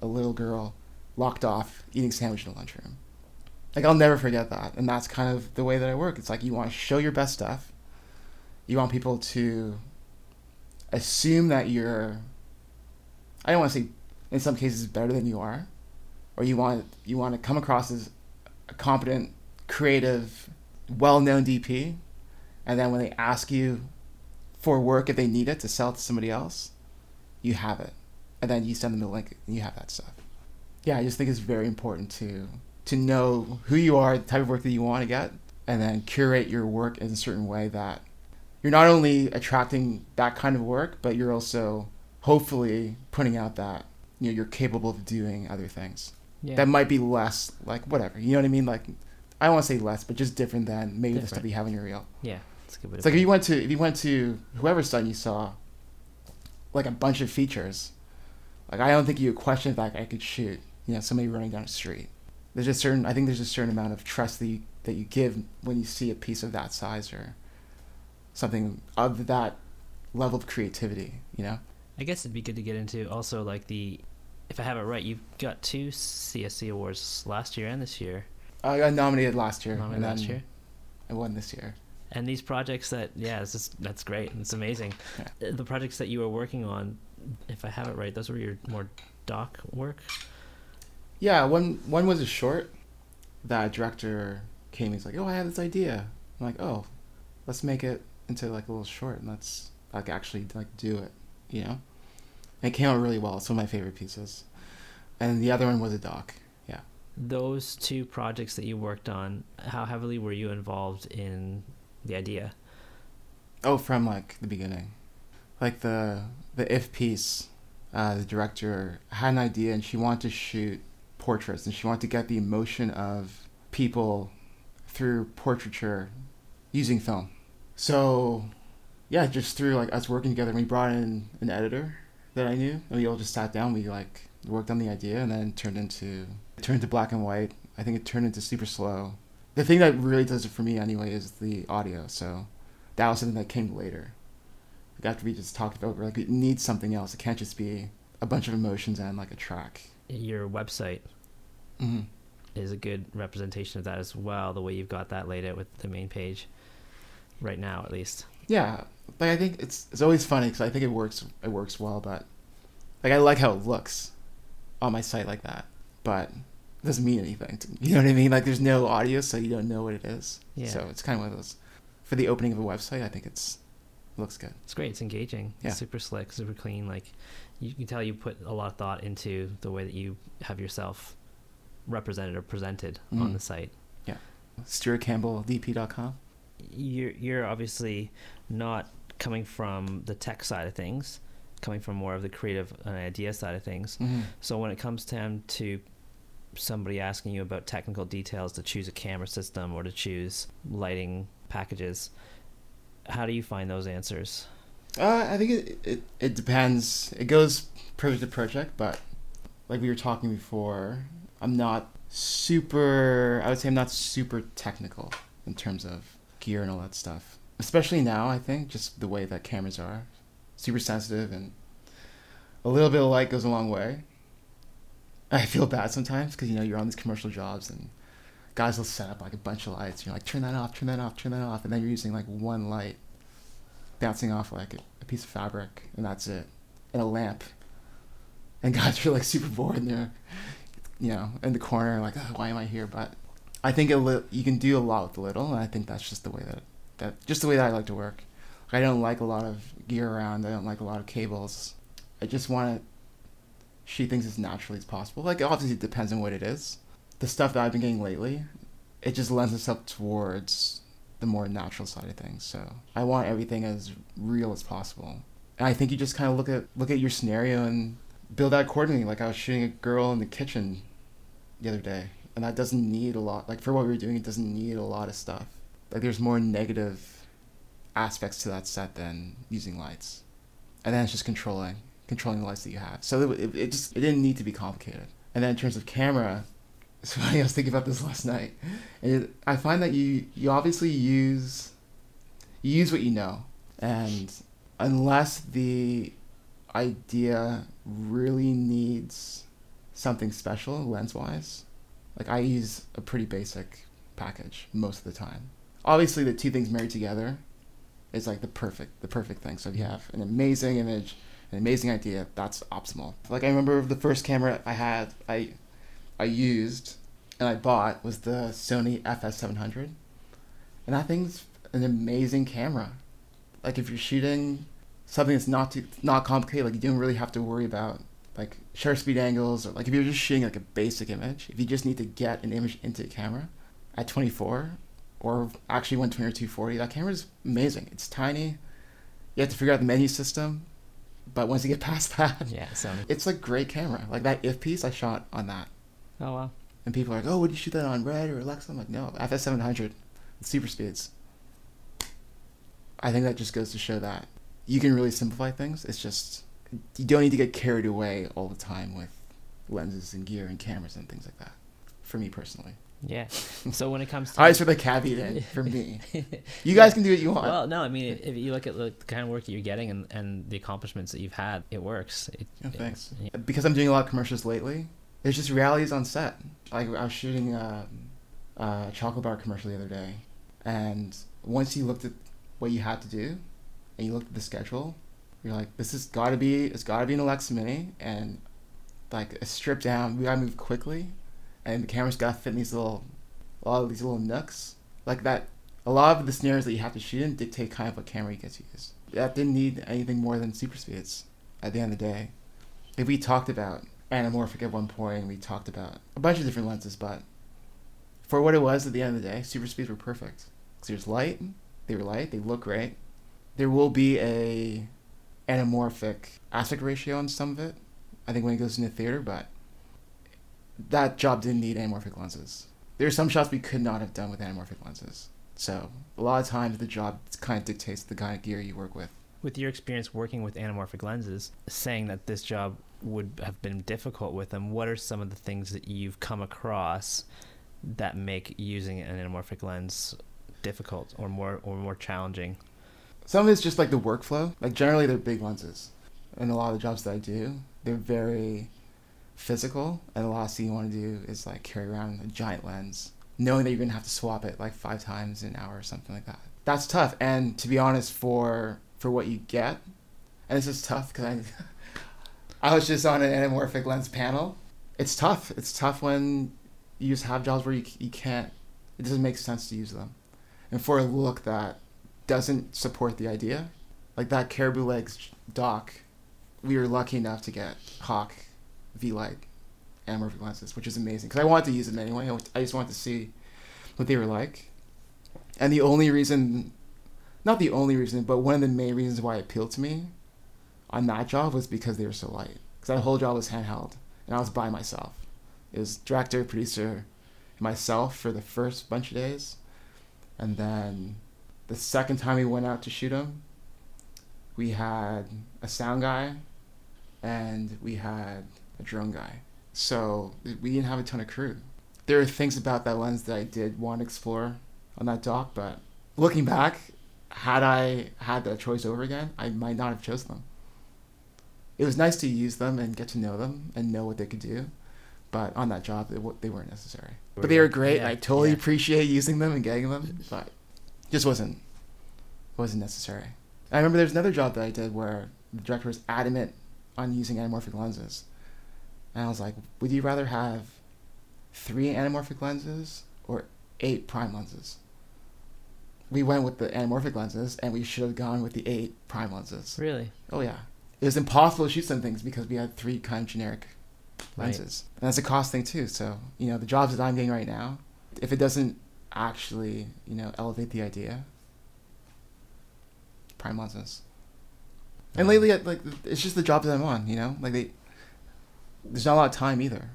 a little girl locked off eating sandwich in a lunchroom. Like I'll never forget that, and that's kind of the way that I work. It's like you want to show your best stuff. You want people to assume that you're. I don't want to say, in some cases, better than you are, or you want you want to come across as a competent, creative, well-known DP, and then when they ask you for work if they need it to sell to somebody else, you have it, and then you send them the link and you have that stuff. Yeah, I just think it's very important to to know who you are, the type of work that you want to get, and then curate your work in a certain way that you're not only attracting that kind of work, but you're also hopefully putting out that you know you're capable of doing other things Yeah. that might be less like whatever. You know what I mean? Like I don't want to say less, but just different than maybe the Different. stuff you have in your reel. yeah. A It's like if you went to if you went to whoever's site you saw like a bunch of features. Like I don't think you would question that guy could shoot. You know, somebody running down the street. There's a certain I think there's a certain amount of trust that you that you give when you see a piece of that size or something of that level of creativity. You know. I guess it'd be good to get into also like the, if I have it right, you've got two CSC awards last year and this year. I got nominated last year. Nominated last year. I won this year. And these projects that, yeah, it's just, that's great. It's amazing. Uh, The projects that you were working on, if I have it right, those were your more doc work. Yeah, one one was a short. That director came. He's like, "Oh, I have this idea." I'm like, "Oh, let's make it into like a little short, and let's like actually like do it." You know, it came out really well. It's one of my favorite pieces. And the other one was a doc. Yeah. Those two projects that you worked on, how heavily were you involved in the idea? Oh, from like the beginning, like the the if piece. Uh, the director had an idea, and she wanted to shoot portraits, and she wanted to get the emotion of people through portraiture using film. So, yeah, just through like us working together, we brought in an editor that I knew, and we all just sat down. We like worked on the idea, and then it turned into it turned into black and white. I think it turned into super slow. The thing that really does it for me anyway is the audio. So that was something that came later. Like after we just talked about, we're like, it needs something else. It can't just be a bunch of emotions and like a track. Your website Mm-hmm. is a good representation of that as well, the way you've got that laid out with the main page right now, at least. Yeah, like I think it's it's always funny because I think it works it works well, but like I like how it looks on my site like that, but it doesn't mean anything. To, you know what I mean? Like there's no audio, so you don't know what it is. Yeah. So it's kind of one of those. For the opening of a website, I think it's it looks good. It's great. It's engaging. Yeah. It's super slick, super clean. Like you can tell you put a lot of thought into the way that you have yourself represented or presented on Mhm. the site. Yeah. StuartCampbellDP.com. You're you're obviously not coming from the tech side of things, coming from more of the creative and idea side of things. Mm-hmm. So when it comes time to somebody asking you about technical details to choose a camera system or to choose lighting packages, how do you find those answers? Uh, I think it, it it depends. It goes project to project, but like we were talking before, I'm not super. I would say I'm not super technical in terms of gear and all that stuff. Especially now, I think just the way that cameras are, super sensitive and a little bit of light goes a long way. I feel bad sometimes because you know you're on these commercial jobs and guys will set up like a bunch of lights. You're like turn that off, turn that off, turn that off, and then you're using like one light bouncing off like a, piece of fabric, and that's it, and a lamp. And guys are like super bored, and they're, you know, in the corner, like, why am I here? But I think li- you can do a lot with little, and I think that's just the way that that just the way that I like to work. I don't like a lot of gear around. I don't like a lot of cables. I just want to shoot things as naturally as possible. Like obviously, it depends on what it is. The stuff that I've been getting lately, it just lends itself towards the more natural side of things. So I want everything as real as possible. And I think you just kind of look at look at your scenario and build that accordingly. Like I was shooting a girl in the kitchen the other day, and that doesn't need a lot. Like for what we were doing, it doesn't need a lot of stuff. Like there's more negative aspects to that set than using lights, and then it's just controlling controlling the lights that you have. So it, it, just it didn't need to be complicated. And then in terms of camera, it's funny. I was thinking about this last night. And it, I find that you you obviously use you use what you know, and unless the idea really needs something special lens wise, like I use a pretty basic package most of the time. Obviously, the two things married together is like the perfect the perfect thing. So if you have an amazing image, an amazing idea, that's optimal. Like I remember the first camera I had, I I used and I bought was the Sony FS700, and that thing's an amazing camera. Like if you're shooting something that's not too not complicated, like you don't really have to worry about like shutter speed angles or like if you're just shooting like a basic image, if you just need to get an image into the camera at 24 or actually 120 or 240, that camera is amazing. It's tiny. You have to figure out the menu system, but once you get past that, Yeah, Sony. it's a great camera. Like that if piece I shot on that. Oh wow. And people are like, "Oh, would you shoot that on Red or Alexa?" I'm like, "No, FS700, super speeds." I think that just goes to show that you can really simplify things. It's just you don't need to get carried away all the time with lenses and gear and cameras and things like that. For me personally, Yeah. So when it comes to I just put the caveat in for me. You guys can do what you want. Well, no, I mean, if you look at the kind of work that you're getting and, and the accomplishments that you've had, it works. It, oh, it- thanks. yeah. because I'm doing a lot of commercials lately, there's just realities on set. Like I was shooting a, a chocolate bar commercial the other day, and once you looked at what you had to do, and you looked at the schedule, you're like, this has got to be, it's got to be an Alexa Mini, and like a stripped down, we gotta move quickly, and the camera's got to fit in these little, a lot of these little nooks, like that. A lot of the scenarios that you have to shoot in dictate kind of what camera you get to use. That didn't need anything more than super speeds at the end of the day if we talked about anamorphic at one point, we talked about a bunch of different lenses, but for what it was at the end of the day, super speeds were perfect. Because there's light, they were light, they look great. There will be a anamorphic aspect ratio on some of it, I think when it goes into theater, but that job didn't need anamorphic lenses. There are some shots we could not have done with anamorphic lenses. So a lot of times the job kind of dictates the kind of gear you work with. With your experience working with anamorphic lenses, saying that this job would have been difficult with them, what are some of the things that you've come across that make using an anamorphic lens difficult or more or more challenging? Some of it's just like the workflow. Like generally they're big lenses. And a lot of the jobs that I do, they're very physical and the last thing you want to do is like carry around a giant lens, knowing that you're gonna have to swap it like five times an hour or something like that. That's tough. And to be honest, for for what you get, and this is tough because I I was just on an anamorphic lens panel. It's tough. It's tough when you just have jobs where you, you can't. It doesn't make sense to use them, and for a look that doesn't support the idea, like that Caribou Legs doc, we were lucky enough to get Hawk V-Lite anamorphic lenses, which is amazing because I wanted to use them anyway. I, I just wanted to see what they were like, and the only reason, not the only reason, but one of the main reasons why it appealed to me on that job was because they were so light. Because that whole job was handheld, and I was by myself. It was director, producer, myself for the first bunch of days, and then the second time we went out to shoot them, we had a sound guy, and we had a drone guy. So we didn't have a ton of crew. There are things about that lens that I did want to explore on that dock, but looking back, had I had that choice over again, I might not have chosen them. It was nice to use them and get to know them and know what they could do, but on that job, they, w- they weren't necessary. But they were great. Yeah, I totally yeah. appreciate using them and getting them, but just wasn't wasn't necessary. I remember there's another job that I did where the director was adamant on using anamorphic lenses, and I was like, "Would you rather have three anamorphic lenses or eight prime lenses?" We went with the anamorphic lenses, and we should have gone with the eight prime lenses. Really? Oh yeah, it was impossible to shoot some things because we had three kind of generic Right. lenses, and that's a cost thing too. So you know, the jobs that I'm getting right now, if it doesn't actually you know elevate the idea, prime lenses. And lately, like it's just the jobs that I'm on. You know, like they, there's not a lot of time either,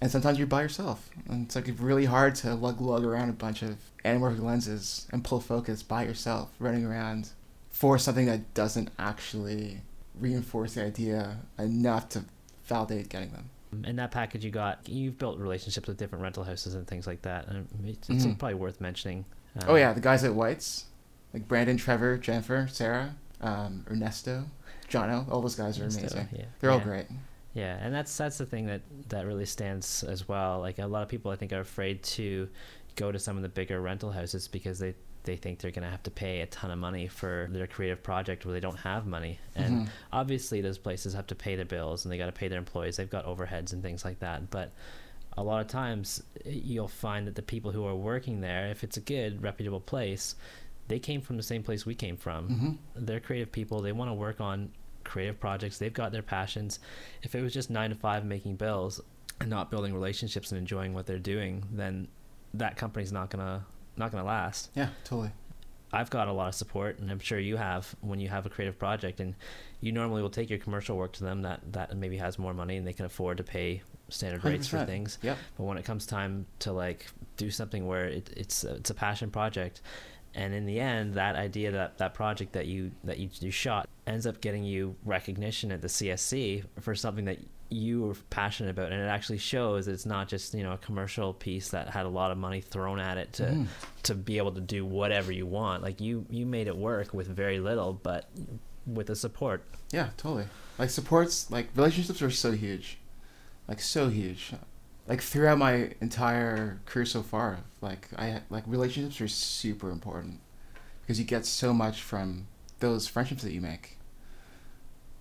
and sometimes you're by yourself, and it's like really hard to lug lug around a bunch of anamorphic lenses and pull focus by yourself, running around for something that doesn't actually reinforce the idea enough to validate getting them. In that package you got, you've built relationships with different rental houses and things like that. And it's, it's Mhm. probably worth mentioning. Um, Oh yeah, the guys at White's, like Brandon, Trevor, Jennifer, Sarah, um, Ernesto, Jono, all those guys are and amazing. yeah. They're all great. Yeah, and that's that's the thing that that really stands as well. Like a lot of people, I think, are afraid to go to some of the bigger rental houses because they they think they're going to have to pay a ton of money for their creative project where they don't have money. And Mhm. obviously, those places have to pay their bills and they got to pay their employees. They've got overheads and things like that. But a lot of times, eh, you'll find that the people who are working there, if it's a good, reputable place, they came from the same place we came from Mhm. they're creative people. They want to work on creative projects. They've got their passions. If it was just nine to five making bills and not building relationships and enjoying what they're doing, then that company's not gonna not gonna last. Yeah, totally. I've got a lot of support, and I'm sure you have when you have a creative project, and you normally will take your commercial work to them that that maybe has more money and they can afford to pay standard rates for things. Yep. But when it comes time to like do something where it, it's it's a passion project, and in the end, that idea that that project that you that you, you shot ends up getting you recognition at the CSC for something that you were passionate about, and it actually shows that it's not just you know a commercial piece that had a lot of money thrown at it to Mhm. to be able to do whatever you want. Like you you made it work with very little, but with the support. Yeah, totally. Like supports, like relationships are so huge, like so huge. Like throughout my entire career so far, like I like relationships are super important because you get so much from those friendships that you make.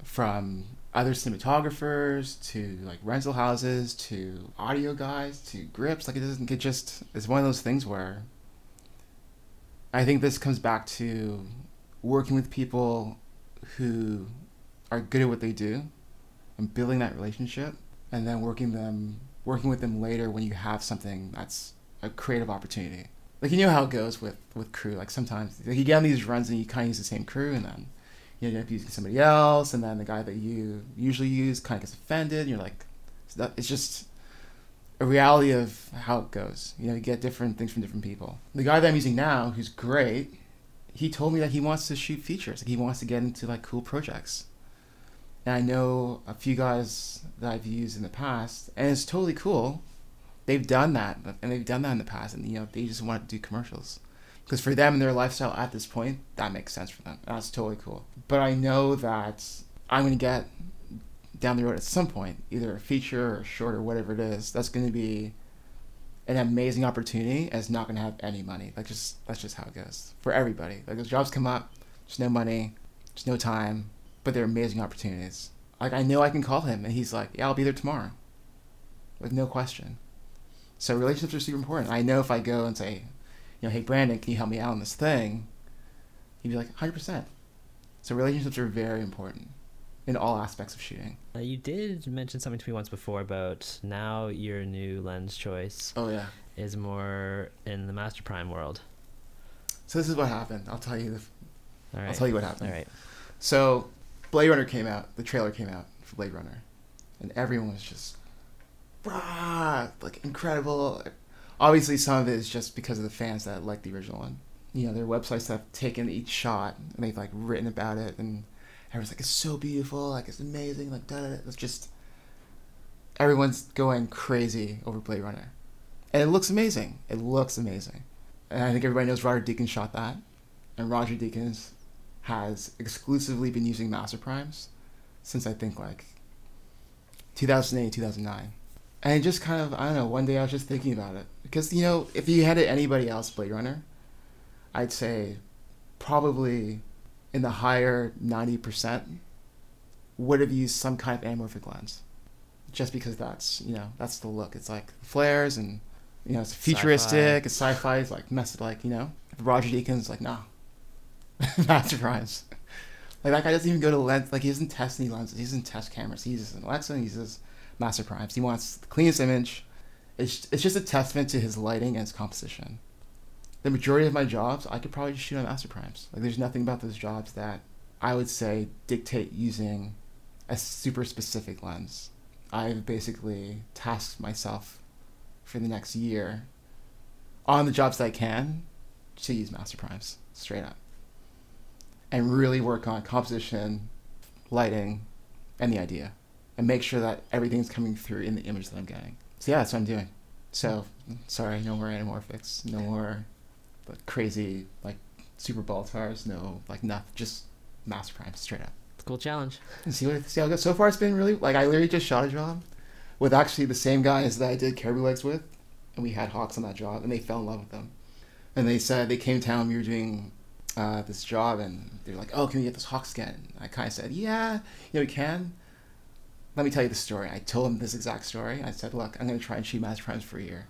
From other cinematographers to like rental houses to audio guys to grips, like it doesn't get just. It's one of those things where. I think this comes back to working with people who are good at what they do and building that relationship and then working them working with them later when you have something that's a creative opportunity like you know how it goes with with crew like sometimes like you get on these runs and you kind of use the same crew and then you end up using somebody else and then the guy that you usually use kind of gets offended and you're like so that, it's just a reality of how it goes you know you get different things from different people the guy that i'm using now who's great he told me that he wants to shoot features. Like he wants to get into like cool projects. And I know a few guys that I've used in the past, and it's totally cool. They've done that, and they've done that in the past, and you know they just want to do commercials because for them and their lifestyle at this point, that makes sense for them. That's totally cool. But I know that I'm gonna get down the road at some point, either a feature or a short or whatever it is. That's gonna be an amazing opportunity and it's not to have any money. Like just that's just how it goes for everybody. Like those jobs come up, there's no money, there's no time, but they're amazing opportunities. Like I know I can call him and he's like, "Yeah, I'll be there tomorrow." With no question. So relationships are super important. I know if I go and say, you know, "Hey Brandon, can you help me out on this thing?" He'd be like, "100%." So relationships are very important in all aspects of shooting. Uh, you did mention something to me once before about now your new lens choice Oh yeah. is more in the Master Prime world. So this is what happened. I'll tell you. The, All right. I'll tell you what happened. All right. So, Blade Runner came out. The trailer came out for Blade Runner, and everyone was just, rah, like incredible. Obviously, some of it is just because of the fans that like the original one. You know, their websites have taken each shot and they've like written about it, and everyone's like, "It's so beautiful, like it's amazing, like da." da." It's just everyone's going crazy over Blade Runner, and it looks amazing. It looks amazing, and I think everybody knows Roger Deakins shot that, and Roger Deakins has exclusively been using Master Primes since I think like 2008, 2009. And it just kind of, I don't know, one day I was just thinking about it. Because, you know, if you had it anybody else Blade Runner, I'd say probably in the higher 90% would have used some kind of anamorphic lens. Just because that's, you know, that's the look. It's like flares and, you know, it's futuristic, it's sci fi, it's like, mess like, you know. Roger Deakins, like, nah. Master Primes. Like that guy doesn't even go to lens. Like he doesn't test any lenses. He doesn't test cameras. He uses an Alexa. He uses Master Primes. He wants the cleanest image. It's it's just a testament to his lighting and his composition. The majority of my jobs, I could probably just shoot on Master Primes. Like there's nothing about those jobs that I would say dictate using a super specific lens. I've basically tasked myself for the next year on the jobs that I can to use Master Primes straight up and really work on composition, lighting, and the idea, and make sure that everything's coming through in the image that I'm getting. So yeah, that's what I'm doing. So sorry, no more anamorphics, no more like crazy like super baltars, no like nothing, just master prime straight up. It's a cool challenge. And see what see how it goes. So far, it's been really like I literally just shot a job with actually the same guys that I did caribou legs with, and we had hawks on that job, and they fell in love with them. And they said they came to town. We were doing uh, this job, and they're like, "Oh, can we get this hawk skin?" And I kind of said, "Yeah, you know, we can." Let me tell you the story. I told them this exact story. I said, "Look, I'm going to try and shoot master primes for a year."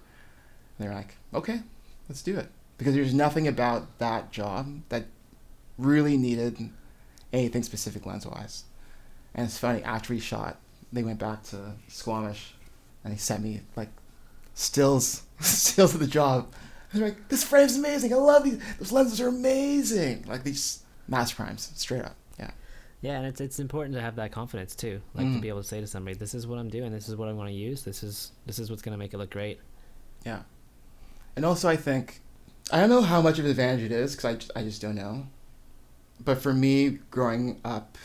And they're like, "Okay, let's do it," because there's nothing about that job that really needed anything specific lens wise. And it's funny, after we shot, they went back to Squamish and they sent me like stills stills of the job. They're like, this frame's amazing. I love these. Those lenses are amazing. Like these mass primes, straight up. Yeah. Yeah, and it's it's important to have that confidence too, like to Mm. be able to say to somebody, "This is what I'm doing. This is what I want to use. This is this is what's going to make it look great." Yeah. And also, I think, I don't know how much of an advantage it is because I, just- I just don't know. But for me, growing up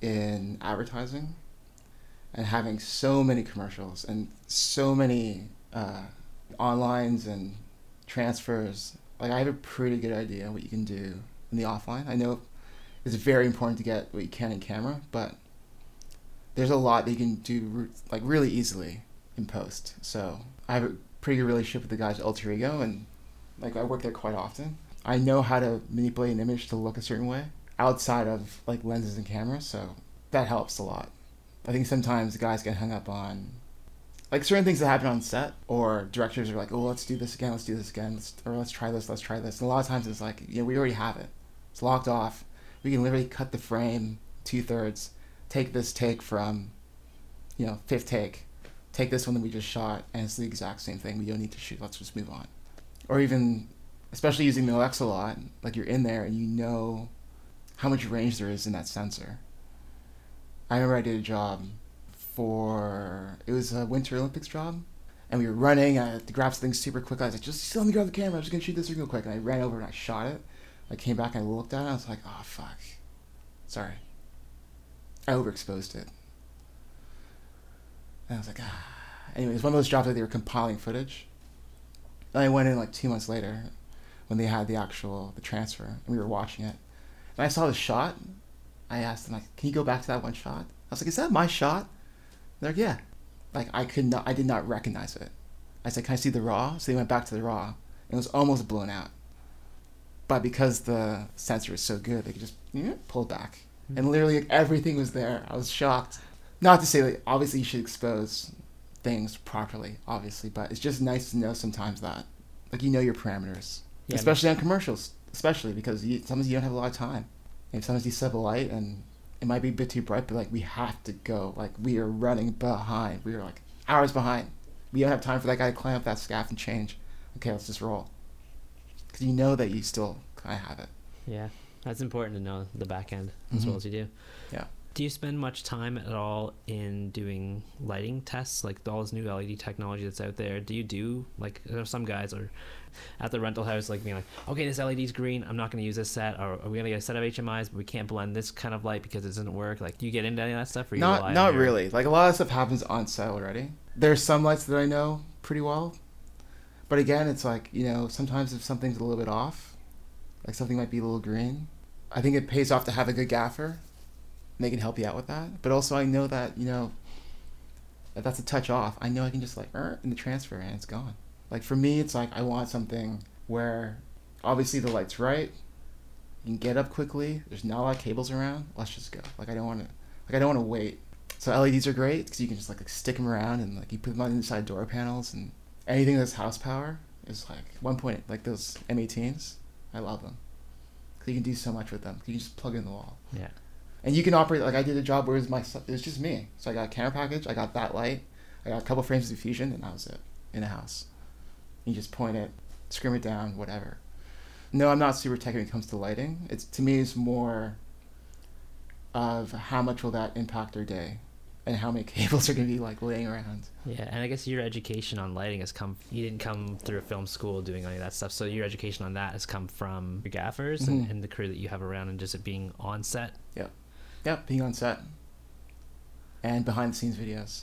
in advertising and having so many commercials and so many uh, onlines and transfers, like I have a pretty good idea what you can do in the offline. I know it's very important to get what you can in camera, but there's a lot that you can do like really easily in post. So I have a pretty good relationship with the guys at Alter Ego, and like I work there quite often. I know how to manipulate an image to look a certain way outside of like lenses and cameras, so that helps a lot. I think sometimes guys get hung up on like certain things that happen on set, or directors are like, "Oh, let's do this again, let's do this again, let's, or let's try this, let's try this." And a lot of times it's like, know, we already have it. It's locked off. We can literally cut the frame two thirds, take this take from, you know, fifth take, take this one that we just shot, and it's the exact same thing. We don't need to shoot. Let's just move on. Or even, especially using the Alexa a lot, like you're in there and you know how much range there is in that sensor. I remember I did a job for it was a Winter Olympics job, and we were running. I had to grab something super quick. I was like, just let me grab the camera. I'm just gonna shoot this real quick. And I ran over and I shot it. I came back and I looked at it. I was like, oh fuck, sorry. I overexposed it. And I was like, ah. Anyway, it was one of those jobs that they were compiling footage. And I went in like two months later when they had the actual the transfer and we were watching it. And I saw the shot. I asked them like, can you go back to that one shot? I was like, is that my shot? They're like, yeah. Like I could not I did not recognize it. I said, Can I see the raw? So they went back to the raw. and It was almost blown out. But because the sensor is so good, they could just know, pull back. And hmm. literally like, everything was there. I was shocked. Not to say like obviously you should expose things properly, obviously, but it's just nice to know sometimes that like you know your parameters. Yeah, especially on commercials, especially because you, sometimes you don't have a lot of time. And sometimes you set a light and it might be a bit too bright, but like we have to go. Like we are running behind. We are like hours behind. We don't have time for that guy to climb up that scaff and change. Okay, let's just roll. Because you know that you still kind of have it. Yeah, that's important to know the back end as Mhm. well as you do. Yeah. Do you spend much time at all in doing lighting tests, like all this new LED technology that's out there? Do you do like some guys are at the rental house like being like, okay, this LED's green, I'm not going to use this set, or are we going to get a set of HMIs, but we can't blend this kind of light because it doesn't work? Like, do you get into any of that stuff? Or you Not not really. Like a lot of stuff happens on set already. There's some lights that I know pretty well, but again, it's like you know sometimes if something's a little bit off, like something might be a little green, I think it pays off to have a good gaffer. And they can help you out with that. But also, I know that you know if that's a touch off, I know I can just like er, in the transfer and it's gone. Like for me, it's like I want something where obviously the light's right. You can get up quickly. There's not a lot of cables around. Let's just go. Like I don't want to. Like I don't want to wait. So LEDs are great because you can just like, stick them around and like you put them on inside door panels and anything that's house power is like one point like those M18s. I love them. Cause you can do so much with them. You can just plug in the wall. Yeah. And you can operate like I did a job where it was my it was just me. So I got a camera package, I got that light, I got a couple frames of diffusion, and that was it in a house. You just point it, scrim it down, whatever. No, I'm not super tech when it comes to lighting. It's to me it's more of how much will that impact our day, and how many cables are gonna be like laying around. Yeah, and I guess your education on lighting has come. You didn't come through a film school doing any of that stuff, so your education on that has come from your gaffers and, Mhm. and the crew that you have around, and just it being on set. Yep, yep, being on set. And behind the scenes videos.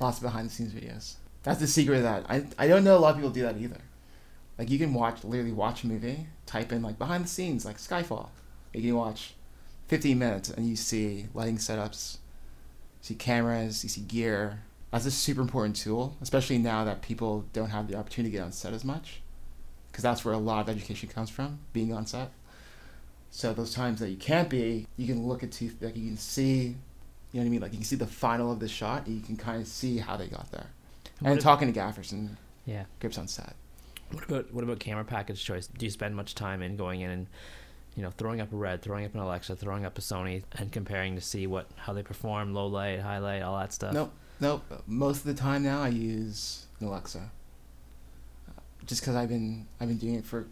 Lots of behind the scenes videos. That's the secret of that. I, I don't know a lot of people do that either. Like you can watch literally watch a movie, type in like behind the scenes, like Skyfall. You can watch 15 minutes and you see lighting setups, you see cameras, you see gear. That's a super important tool, especially now that people don't have the opportunity to get on set as much, because that's where a lot of education comes from, being on set. So those times that you can't be, you can look at like you can see, you know what I mean? Like you can see the final of the shot, and you can kind of see how they got there. And if- talking to gaffers and yeah. grips on set. What about what about camera package choice? Do you spend much time in going in and you know throwing up a red, throwing up an Alexa, throwing up a Sony, and comparing to see what how they perform, low light, high light, all that stuff? Nope, nope. Most of the time now, I use an Alexa. Just because I've been I've been doing it for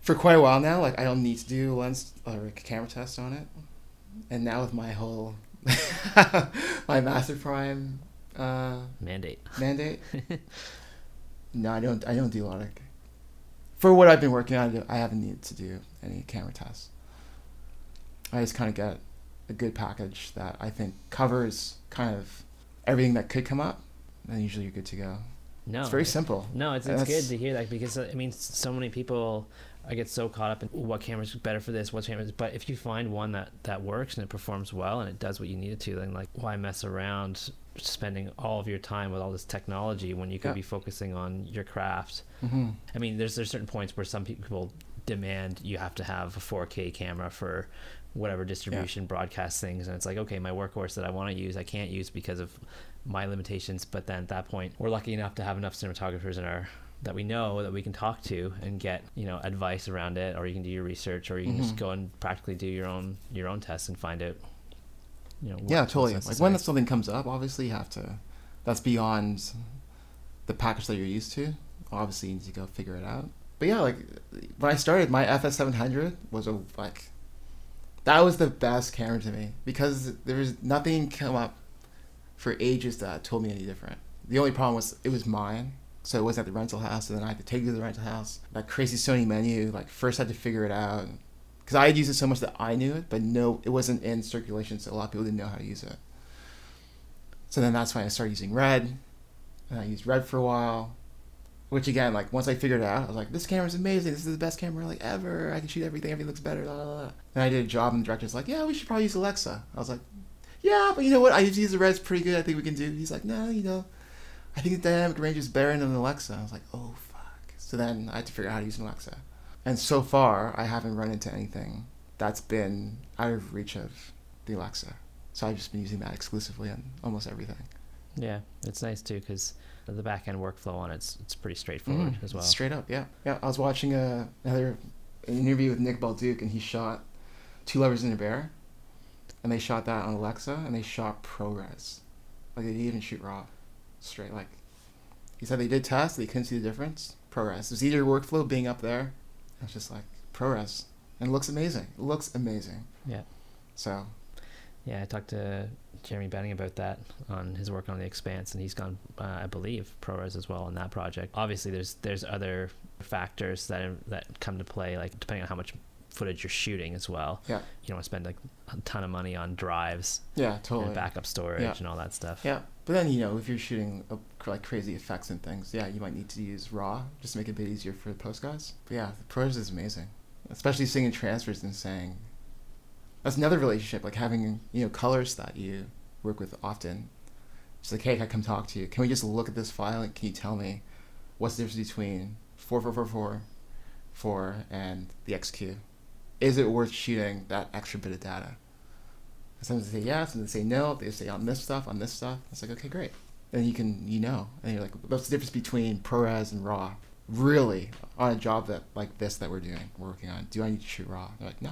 for quite a while now. Like I don't need to do a lens or a camera test on it. And now with my whole my Master Prime uh, Mandate. mandate, no, I don't. I don't do a lot of. For what I've been working on, I haven't needed to do any camera tests. I just kind of get a good package that I think covers kind of everything that could come up, and usually you're good to go. No, It's very simple. No, it's, it's good to hear that because uh, I mean, so many people I get so caught up in what camera's better for this, what camera's. But if you find one that that works and it performs well and it does what you need it to, then like why mess around spending all of your time with all this technology when you could Yeah. be focusing on your craft? hmm I mean, there's there's certain points where some people demand you have to have a 4K camera for whatever distribution broadcast things, and it's like, okay, my workhorse that I want to use, I can't use because of my limitations. But then at that point, we're lucky enough to have enough cinematographers in our that we know that we can talk to and get you know advice around it, or you can do your research, or you can just Mhm. go and practically do your own your own tests and find out. You know, Yeah, totally. Like when something comes up, obviously you have to. That's beyond the package that you're used to. Obviously, you need to go figure it out. But yeah, like when I started, my FS seven hundred was a like. That was the best camera to me because there was nothing come up for ages that told me any different. The only problem was it was mine, so it wasn't at the rental house, and then I had to take it to the rental house. That crazy Sony menu, like first I had to figure it out because I had used it so much that I knew it, but no, it wasn't in circulation, so a lot of people didn't know how to use it. So then that's when I started using Red, and I used Red for a while. Which again, like once I figured it out, I was like, "This camera's amazing. This is the best camera like ever. I can shoot everything. Everything looks better." Blah, blah, blah. And I did a job, and the director's like, "Yeah, we should probably use Alexa." I was like, "Yeah, but you know what? I use the Red's pretty good. I think we can do." He's like, "No, you know, I think the dynamic range is better than an Alexa." I was like, "Oh fuck!" So then I had to figure out how to use an Alexa. And so far, I haven't run into anything that's been out of reach of the Alexa. So I've just been using that exclusively on almost everything. Yeah, it's nice too because the back end workflow on it's it's pretty straightforward Mm, as well. Straight up, yeah. Yeah, I was watching a, another interview with Nick Bolduc, and he shot Two Lovers and a Bear, and they shot that on Alexa, and they shot ProRes. Like, they didn't even shoot RAW. Straight, like, he said they did tests, they couldn't see the difference. ProRes. It was either workflow being up there, it's just like, ProRes. And it looks amazing. It looks amazing. Yeah. So, Yeah, I talked to Jeremy Benning about that on his work on the Expanse, and he's gone, uh, I believe, ProRes as well on that project. Obviously, there's there's other factors that that come to play, like depending on how much footage you're shooting as well. Yeah. You don't want to spend like a ton of money on drives yeah, totally. and backup storage Yeah. and all that stuff. Yeah, but then you know if you're shooting uh, like crazy effects and things, yeah, you might need to use RAW just to make it a bit easier for the post guys. But yeah, the ProRes is amazing, especially singing transfers and saying. That's another relationship, like having you know colors that you work with often. It's like, hey, can I come talk to you? Can we just look at this file and can you tell me what's the difference between four four four four four and the XQ? Is it worth shooting that extra bit of data? Sometimes they say yes, and they say no. They say on this stuff, on this stuff. It's like okay, great. Then you can you know, and you're like, what's the difference between ProRes and RAW? Really, on a job that like this that we're doing, we're working on. Do I need to shoot RAW? They're like, no.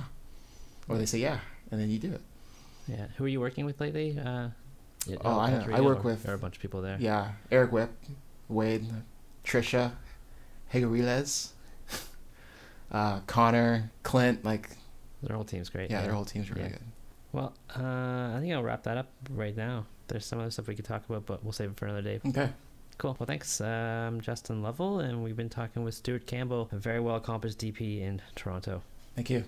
Or they say yeah, and then you do it. Yeah. Who are you working with lately? Uh, yeah, Oh, I know. I work or- with- There are a bunch of people there. Yeah, Eric Whipp, Wade, Trisha, Hegariles, uh, Connor, Clint. Like, Their whole team's great. yeah, their whole team's really Yeah. good. Well, uh, I think I'll wrap that up right now. There's some other stuff we could talk about, but we'll save it for another day. Okay. Cool. Well, thanks. I'm Justin Lovell, and we've been talking with Stuart Campbell, a very well accomplished DP in Toronto. Thank you.